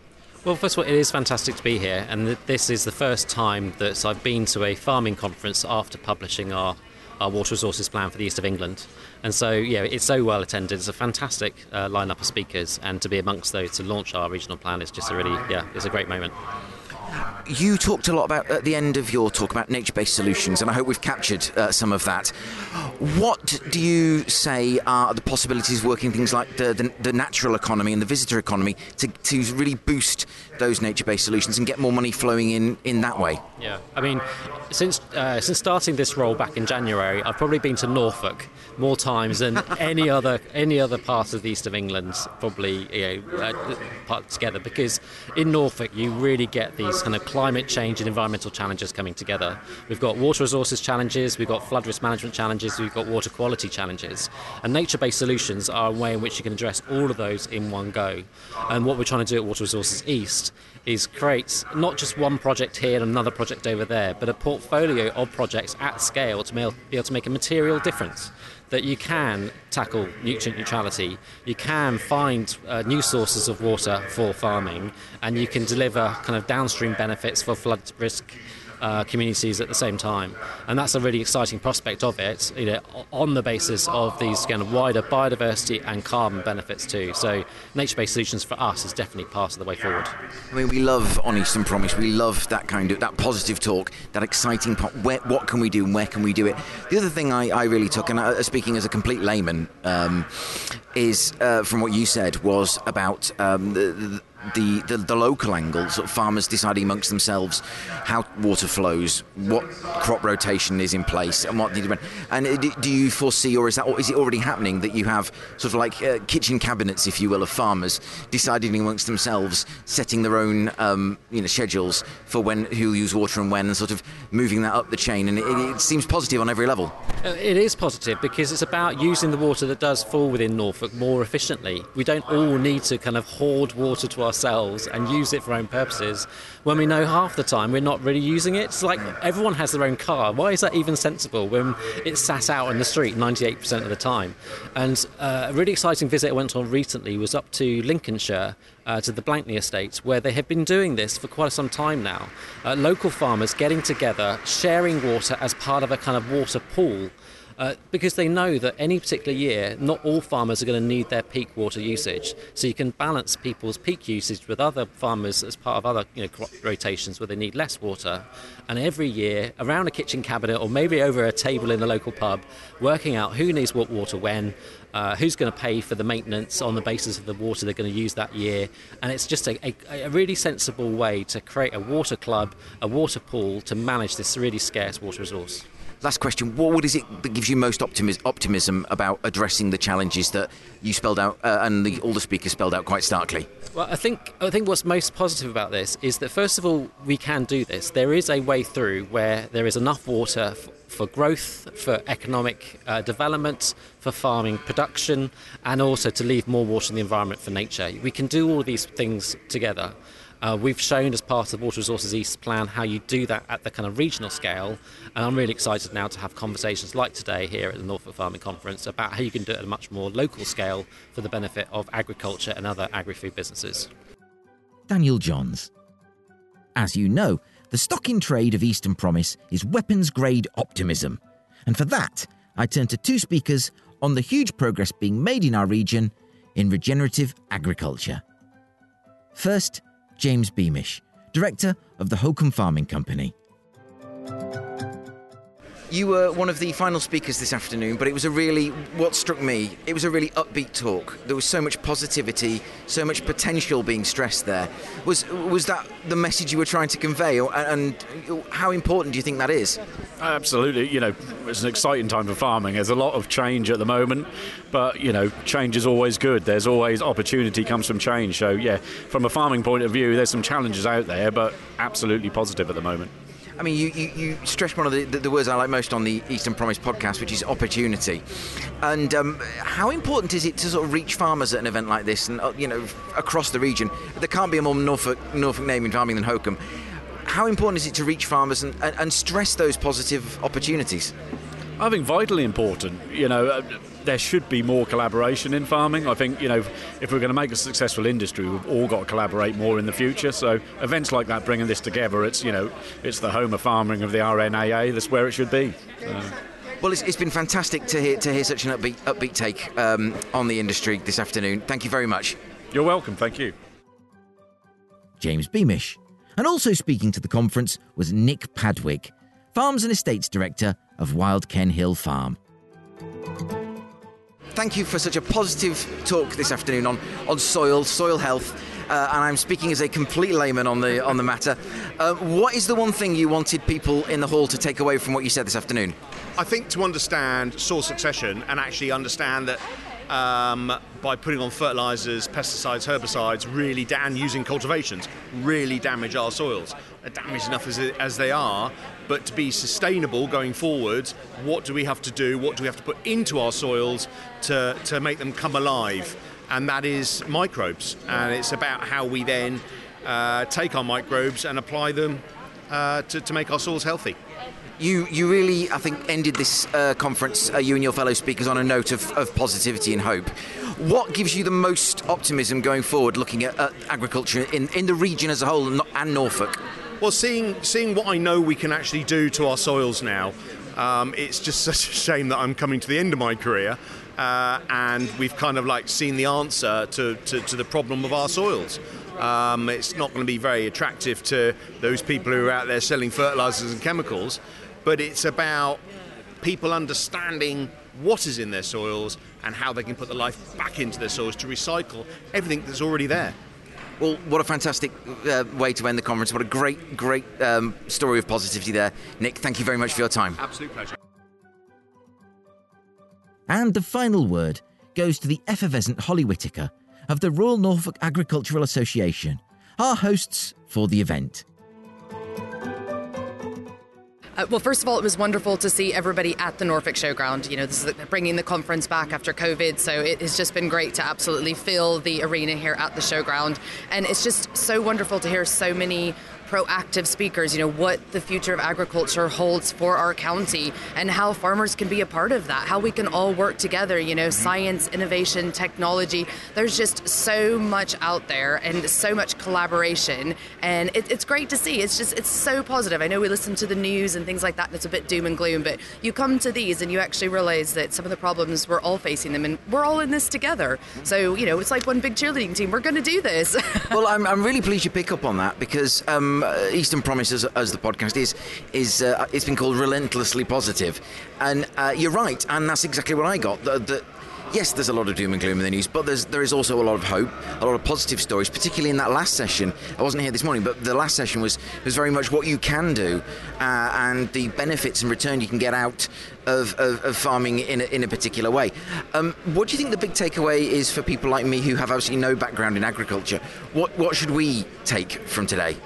Well, first of all, it is fantastic to be here, and this is the first time that I've been to a farming conference after publishing our our water resources plan for the east of England. And so, yeah, it's so well attended. It's a fantastic uh, lineup of speakers, and to be amongst those to launch our regional plan is just a really, yeah, it's a great moment. You talked a lot about at the end of your talk about nature-based solutions, and I hope we've captured uh, some of that. What do you say are the possibilities of working things like the, the, the natural economy and the visitor economy to, to really boost those nature-based solutions and get more money flowing in in that way? Yeah, I mean, since uh, since starting this role back in January, I've probably been to Norfolk more times than any other any other part of the east of England, probably you know, uh, part together. Because in Norfolk, you really get these kind of climate change and environmental challenges coming together. We've got water resources challenges, we've got flood risk management challenges, we've got water quality challenges. And nature based solutions are a way in which you can address all of those in one go. And what we're trying to do at Water Resources East is create not just one project here and another project over there, but a portfolio of projects at scale to be able to make a material difference that you can tackle nutrient neutrality, you can find uh, new sources of water for farming, and you can deliver kind of downstream benefits for flood risk uh, communities at the same time. And that's a really exciting prospect of it, you know, on the basis of these kind of wider biodiversity and carbon benefits too. So nature-based solutions for us is definitely part of the way forward. I mean, we love on Eastern Promise. We love that kind of that positive talk, that exciting part. Where, what can we do and where can we do it? The other thing I, I really took, and I, uh, speaking as a complete layman, um, is uh, from what you said was about um, the, the the, the, the local angles of farmers deciding amongst themselves how water flows, what crop rotation is in place, and what the and do you foresee, or is that is it already happening that you have sort of like uh, kitchen cabinets, if you will, of farmers deciding amongst themselves, setting their own um, you know schedules for when who'll use water and when, and sort of moving that up the chain, and it, it seems positive on every level. Uh, it is positive because it's about using the water that does fall within Norfolk more efficiently. We don't all need to kind of hoard water to our ourselves and use it for our own purposes when we know half the time we're not really using it. It's like everyone has their own car. Why is that even sensible when it's sat out in the street 98% of the time? And uh, a really exciting visit I went on recently was up to Lincolnshire uh, to the Blankney Estates, where they have been doing this for quite some time now. Uh, local farmers getting together, sharing water as part of a kind of water pool uh, because they know that any particular year, not all farmers are going to need their peak water usage. So you can balance people's peak usage with other farmers as part of other you know, crop rotations where they need less water. And every year, around a kitchen cabinet or maybe over a table in the local pub, working out who needs what water when, uh, who's going to pay for the maintenance on the basis of the water they're going to use that year. And it's just a, a, a, really sensible way to create a water club, a water pool to manage this really scarce water resource. Last question: What is it that gives you most optimism about addressing the challenges that you spelled out uh, and the, all the speakers spelled out quite starkly? Well, I think I think what's most positive about this is that first of all we can do this. There is a way through where there is enough water. F- for growth, for economic uh, development, for farming production, and also to leave more water in the environment for nature. We can do all these things together. Uh, we've shown as part of the Water Resources East plan how you do that at the kind of regional scale, and I'm really excited now to have conversations like today here at the Norfolk Farming Conference about how you can do it at a much more local scale for the benefit of agriculture and other agri-food businesses. Daniel Johns. As you know, the stock in trade of Eastern Promise is weapons grade optimism. And for that, I turn to two speakers on the huge progress being made in our region in regenerative agriculture. First, James Beamish, Director of the Holkham Farming Company. You were one of the final speakers this afternoon, but it was a really, what struck me, it was a really upbeat talk. There was so much positivity, so much potential being stressed there. Was, was that the message you were trying to convey, and how important do you think that is? Absolutely. You know, it's an exciting time for farming. There's a lot of change at the moment, but, you know, change is always good. There's always opportunity comes from change. So, yeah, from a farming point of view, there's some challenges out there, but absolutely positive at the moment. I mean, you, you, you stress one of the, the, the, words I like most on the Eastern Promise podcast, which is opportunity. And um, how important is it to sort of reach farmers at an event like this and, uh, you know, across the region? There can't be a more Norfolk, Norfolk name in farming than Holkham. How important is it to reach farmers and, and, and stress those positive opportunities? I think vitally important. You know, uh, there should be more collaboration in farming. I think, you know, if we're going to make a successful industry, we've all got to collaborate more in the future. So events like that, bringing this together, it's, you know, it's the home of farming of the RNAA. That's where it should be. So. Well, it's, it's been fantastic to hear to hear such an upbeat, upbeat take um, on the industry this afternoon. Thank you very much. You're welcome. Thank you. James Beamish. And also speaking to the conference was Nick Padwick, Farms and Estates Director of Wild Ken Hill Farm thank you for such a positive talk this afternoon on, on soil, soil health. Uh, and I'm speaking as a complete layman on the on the matter. Uh, what is the one thing you wanted people in the hall to take away from what you said this afternoon? I think to understand soil succession and actually understand that um, by putting on fertilizers, pesticides, herbicides, really and using cultivations, really damage our soils. They're damaged enough as, as they are, but to be sustainable going forward, what do we have to do? What do we have to put into our soils to, to make them come alive? And that is microbes. And it's about how we then uh, take our microbes and apply them uh, to, to make our soils healthy. You, you really, I think, ended this uh, conference, uh, you and your fellow speakers, on a note of, of positivity and hope. What gives you the most optimism going forward, looking at, at agriculture in, in the region as a whole and, and Norfolk? Well, seeing seeing what I know we can actually do to our soils now, um, it's just such a shame that I'm coming to the end of my career, uh, and we've kind of like seen the answer to, to, to the problem of our soils. Um, it's not going to be very attractive to those people who are out there selling fertilizers and chemicals, but it's about people understanding what is in their soils and how they can put the life back into their soils to recycle everything that's already there. Well, what a fantastic uh, way to end the conference. What a great, great um, story of positivity there. Nick, thank you very much for your time. Absolute pleasure. And the final word goes to the effervescent Holly Whitaker of the Royal Norfolk Agricultural Association, our hosts for the event. Uh, well, first of all, it was wonderful to see everybody at the Norfolk Showground. You know, this is bringing the conference back after COVID, so it has just been great to absolutely fill the arena here at the Showground. And it's just so wonderful to hear so many proactive speakers, you know, what the future of agriculture holds for our county and how farmers can be a part of that, how we can all work together, you know, science, innovation, technology. There's just so much out there and so much collaboration. And it, it's great to see. It's just, it's so positive. I know we listen to the news and things like that, and it's a bit doom and gloom, but you come to these and you actually realize that some of the problems, we're all facing them and we're all in this together. So, you know, it's like one big cheerleading team. We're going to do this. well, I'm, I'm really pleased you pick up on that because um, uh, Eastern Promise, as, the podcast is, is uh, it's been called relentlessly positive, and uh, you're right, and that's exactly what I got. The, yes, there's a lot of doom and gloom in the news, but there's there is also a lot of hope, a lot of positive stories, particularly in that last session. I wasn't here this morning, but the last session was was very much what you can do uh, and the benefits and return you can get out of, of, of farming in a, in a particular way. Um, what do you think the big takeaway is for people like me who have absolutely no background in agriculture? What what should we take from today?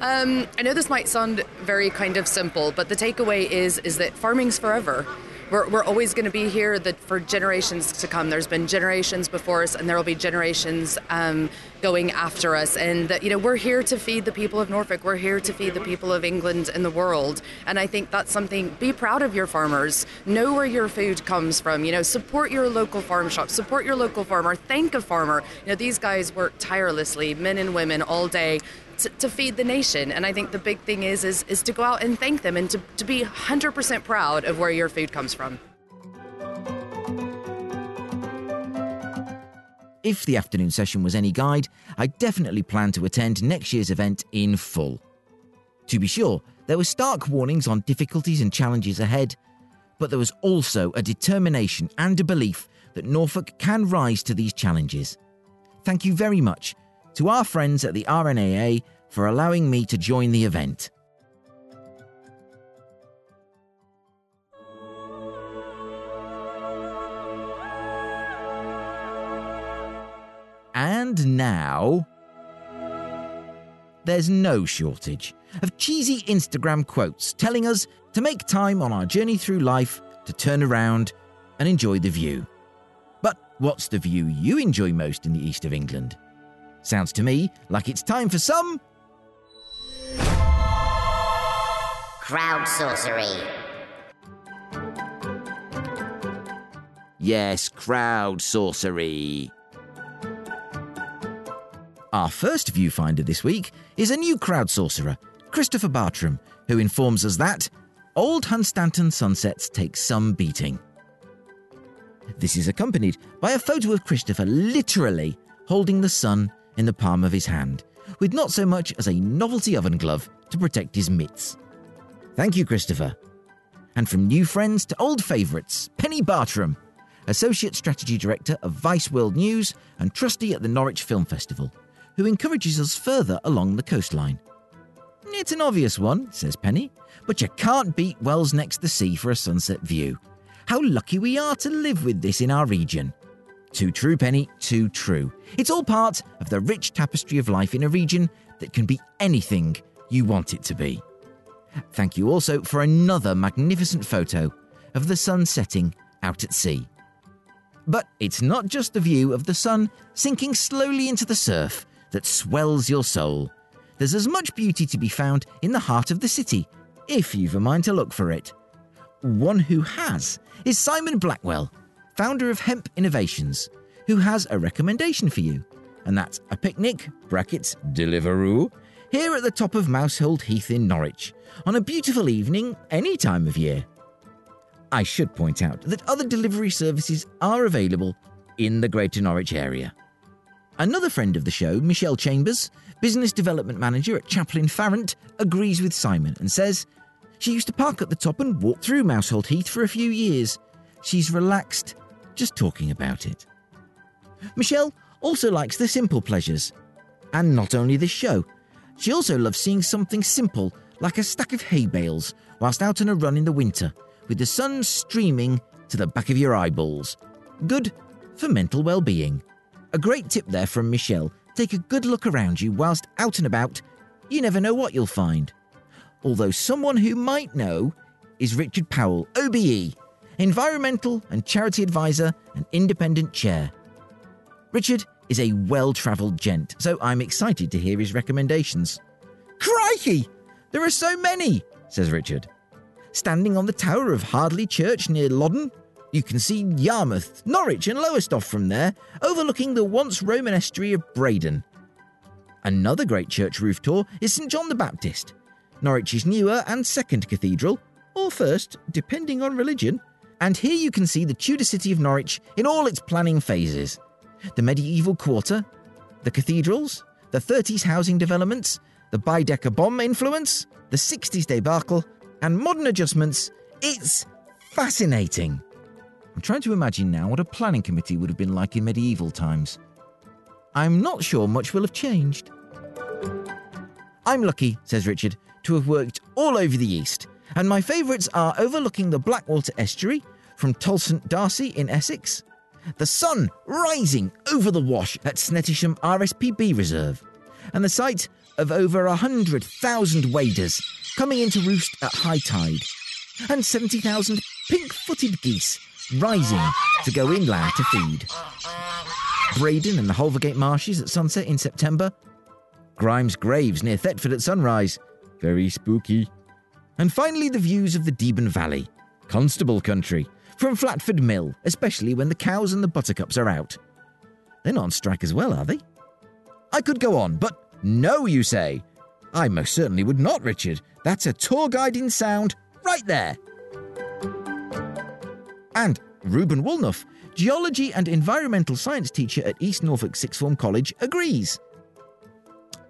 Um, I know this might sound very kind of simple, but the takeaway is is that farming's forever. We're, we're always going to be here that for generations to come. There's been generations before us, and there will be generations um, going after us. And that you know we're here to feed the people of Norfolk. We're here to feed the people of England and the world. And I think that's something. Be proud of your farmers. Know where your food comes from. You know, support your local farm shop. Support your local farmer. Thank a farmer. You know, these guys work tirelessly, men and women, all day to, to, feed the nation. And I think the big thing is is, is to go out and thank them and to, to be 100% proud of where your food comes from. If the afternoon session was any guide, I definitely plan to attend next year's event in full. To be sure, there were stark warnings on difficulties and challenges ahead, but there was also a determination and a belief that Norfolk can rise to these challenges. Thank you very much to our friends at the RNAA for allowing me to join the event. And now. There's no shortage of cheesy Instagram quotes telling us to make time on our journey through life to turn around and enjoy the view. But what's the view you enjoy most in the east of England? Sounds to me like it's time for some. Crowd sorcery. Yes, crowd sorcery. Our first viewfinder this week is a new crowd sorcerer, Christopher Bartram, who informs us that old Hunstanton sunsets take some beating. This is accompanied by a photo of Christopher literally holding the sun in the palm of his hand, with not so much as a novelty oven glove to protect his mitts. Thank you, Christopher. And from new friends to old favourites, Penny Bartram, Associate Strategy Director of Vice World News and trustee at the Norwich Film Festival, who encourages us further along the coastline. It's an obvious one, says Penny, but you can't beat Wells next the sea for a sunset view. How lucky we are to live with this in our region. Too true, Penny, too true. It's all part of the rich tapestry of life in a region that can be anything you want it to be. Thank you also for another magnificent photo of the sun setting out at sea. But it's not just the view of the sun sinking slowly into the surf that swells your soul. There's as much beauty to be found in the heart of the city, if you've a mind to look for it. One who has is Simon Blackwell, founder of Hemp Innovations, who has a recommendation for you. And that's a picnic, brackets, Deliveroo, here at the top of Mousehold Heath in Norwich, on a beautiful evening any time of year. I should point out that other delivery services are available in the Greater Norwich area. Another friend of the show, Michelle Chambers, business development manager at Chaplin Farrant, agrees with Simon and says she used to park at the top and walk through Mousehold Heath for a few years. She's relaxed just talking about it. Michelle also likes the simple pleasures. And not only this show, she also loves seeing something simple like a stack of hay bales whilst out on a run in the winter with the sun streaming to the back of your eyeballs. Good for mental well being. A great tip there from Michelle take a good look around you whilst out and about. You never know what you'll find. Although someone who might know is Richard Powell, OBE, Environmental and Charity Advisor and Independent Chair. Richard is a well travelled gent, so I'm excited to hear his recommendations. Crikey! There are so many, says Richard. Standing on the tower of Hardley Church near Loddon, you can see Yarmouth, Norwich, and Lowestoft from there, overlooking the once Roman estuary of Breydon. Another great church roof tour is St John the Baptist, Norwich's newer and second cathedral, or first, depending on religion. And here you can see the Tudor city of Norwich in all its planning phases the medieval quarter, the cathedrals, the 30s housing developments, the Baedeker bomb influence, the 60s debacle, and modern adjustments. It's fascinating. I'm trying to imagine now what a planning committee would have been like in medieval times. I'm not sure much will have changed. I'm lucky, says Richard, to have worked all over the East, and my favourites are overlooking the Blackwater estuary from Tolleshunt D'Arcy in Essex, the sun rising over the wash at Snettisham RSPB Reserve, and the sight of over a hundred thousand waders coming into roost at high tide, and 70,000 pink footed geese rising to go inland to feed. Breydon and the Halvergate marshes at sunset in September. Grimes Graves near Thetford at sunrise. Very spooky. And finally, the views of the Deben Valley, Constable country, from Flatford Mill, especially when the cows and the buttercups are out. They're not on strike as well, are they? I could go on, but no, you say. I most certainly would not, Richard. That's a tour guide in sound right there. And Reuben Woolnough, geology and environmental science teacher at East Norfolk Sixth Form College, agrees.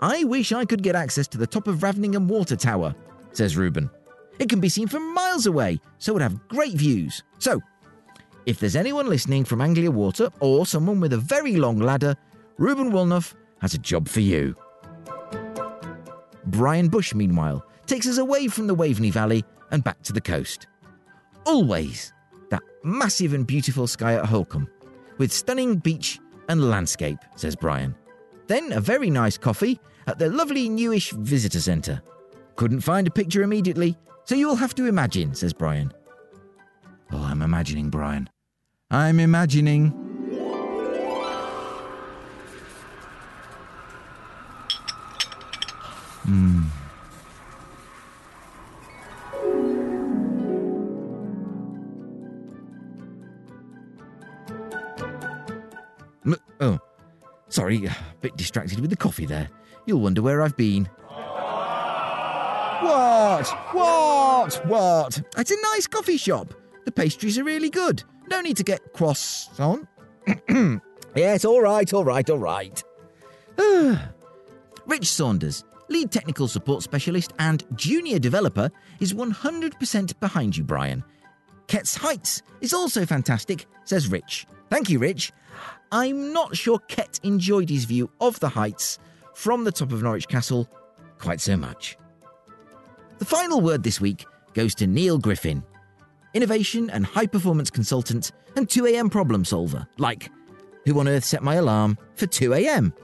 I wish I could get access to the top of Raveningham Water Tower, says Reuben. It can be seen from miles away, so it would have great views. So, if there's anyone listening from Anglia Water or someone with a very long ladder, Reuben Woolnough has a job for you. Brian Bush, meanwhile, takes us away from the Waveney Valley and back to the coast. Always that massive and beautiful sky at Holkham, with stunning beach and landscape, says Brian. Then a very nice coffee at the lovely newish visitor centre. Couldn't find a picture immediately, so you'll have to imagine, says Brian. Oh, I'm imagining, Brian. I'm imagining. Hmm. Oh, sorry, a bit distracted with the coffee there. You'll wonder where I've been. What? What? What? It's a nice coffee shop. The pastries are really good. No need to get croissant. yes, all right, all right, all right. Rich Saunders, lead technical support specialist and junior developer, is 100% behind you, Brian. Kett's Heights is also fantastic, says Rich. Thank you, Rich. I'm not sure Ket enjoyed his view of the heights from the top of Norwich Castle quite so much. The final word this week goes to Neil Griffin, innovation and high performance consultant and 2am problem solver. Like, Who on earth set my alarm for 2 a.m.?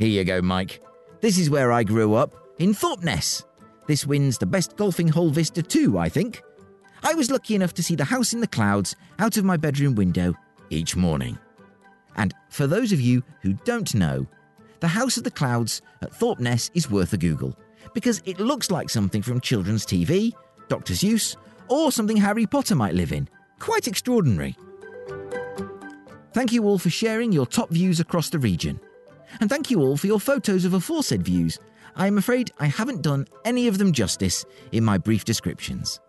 Here you go, Mike. This is where I grew up, in Thorpeness. This wins the best golfing hole vista too, I think. I was lucky enough to see the house in the clouds out of my bedroom window each morning. And for those of you who don't know, the House of the Clouds at Thorpeness is worth a Google because it looks like something from children's TV, Dr. Seuss, or something Harry Potter might live in. Quite extraordinary. Thank you all for sharing your top views across the region. And thank you all for your photos of aforesaid views. I am afraid I haven't done any of them justice in my brief descriptions.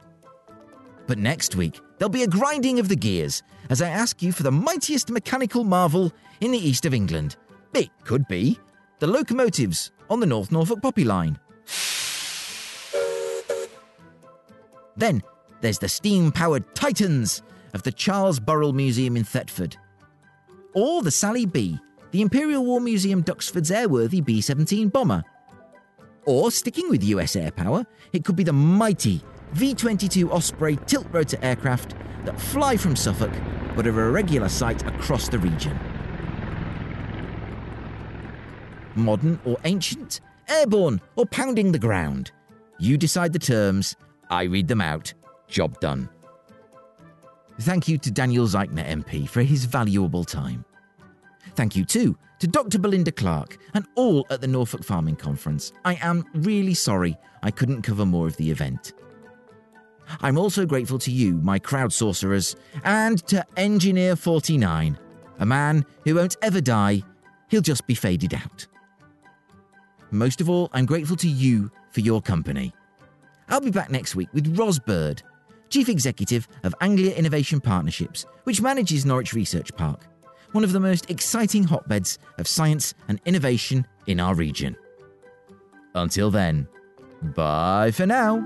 But next week, there'll be a grinding of the gears as I ask you for the mightiest mechanical marvel in the east of England. It could be the locomotives on the North Norfolk Poppy Line. Then there's the steam powered Titans of the Charles Burrell Museum in Thetford. Or the Sally B, the Imperial War Museum Duxford's airworthy B 17 bomber. Or, sticking with US air power, it could be the mighty V 22 Osprey tilt rotor aircraft that fly from Suffolk but are a regular sight across the region. Modern or ancient, airborne or pounding the ground. You decide the terms, I read them out. Job done. Thank you to Daniel Zeichner MP for his valuable time. Thank you too to Dr. Belinda Clark and all at the Norfolk Farming Conference. I am really sorry I couldn't cover more of the event. I'm also grateful to you, my crowd sorcerers, and to Engineer 49, a man who won't ever die, he'll just be faded out. Most of all, I'm grateful to you for your company. I'll be back next week with Ros Bird, Chief Executive of Anglia Innovation Partnerships, which manages Norwich Research Park, one of the most exciting hotbeds of science and innovation in our region. Until then, bye for now.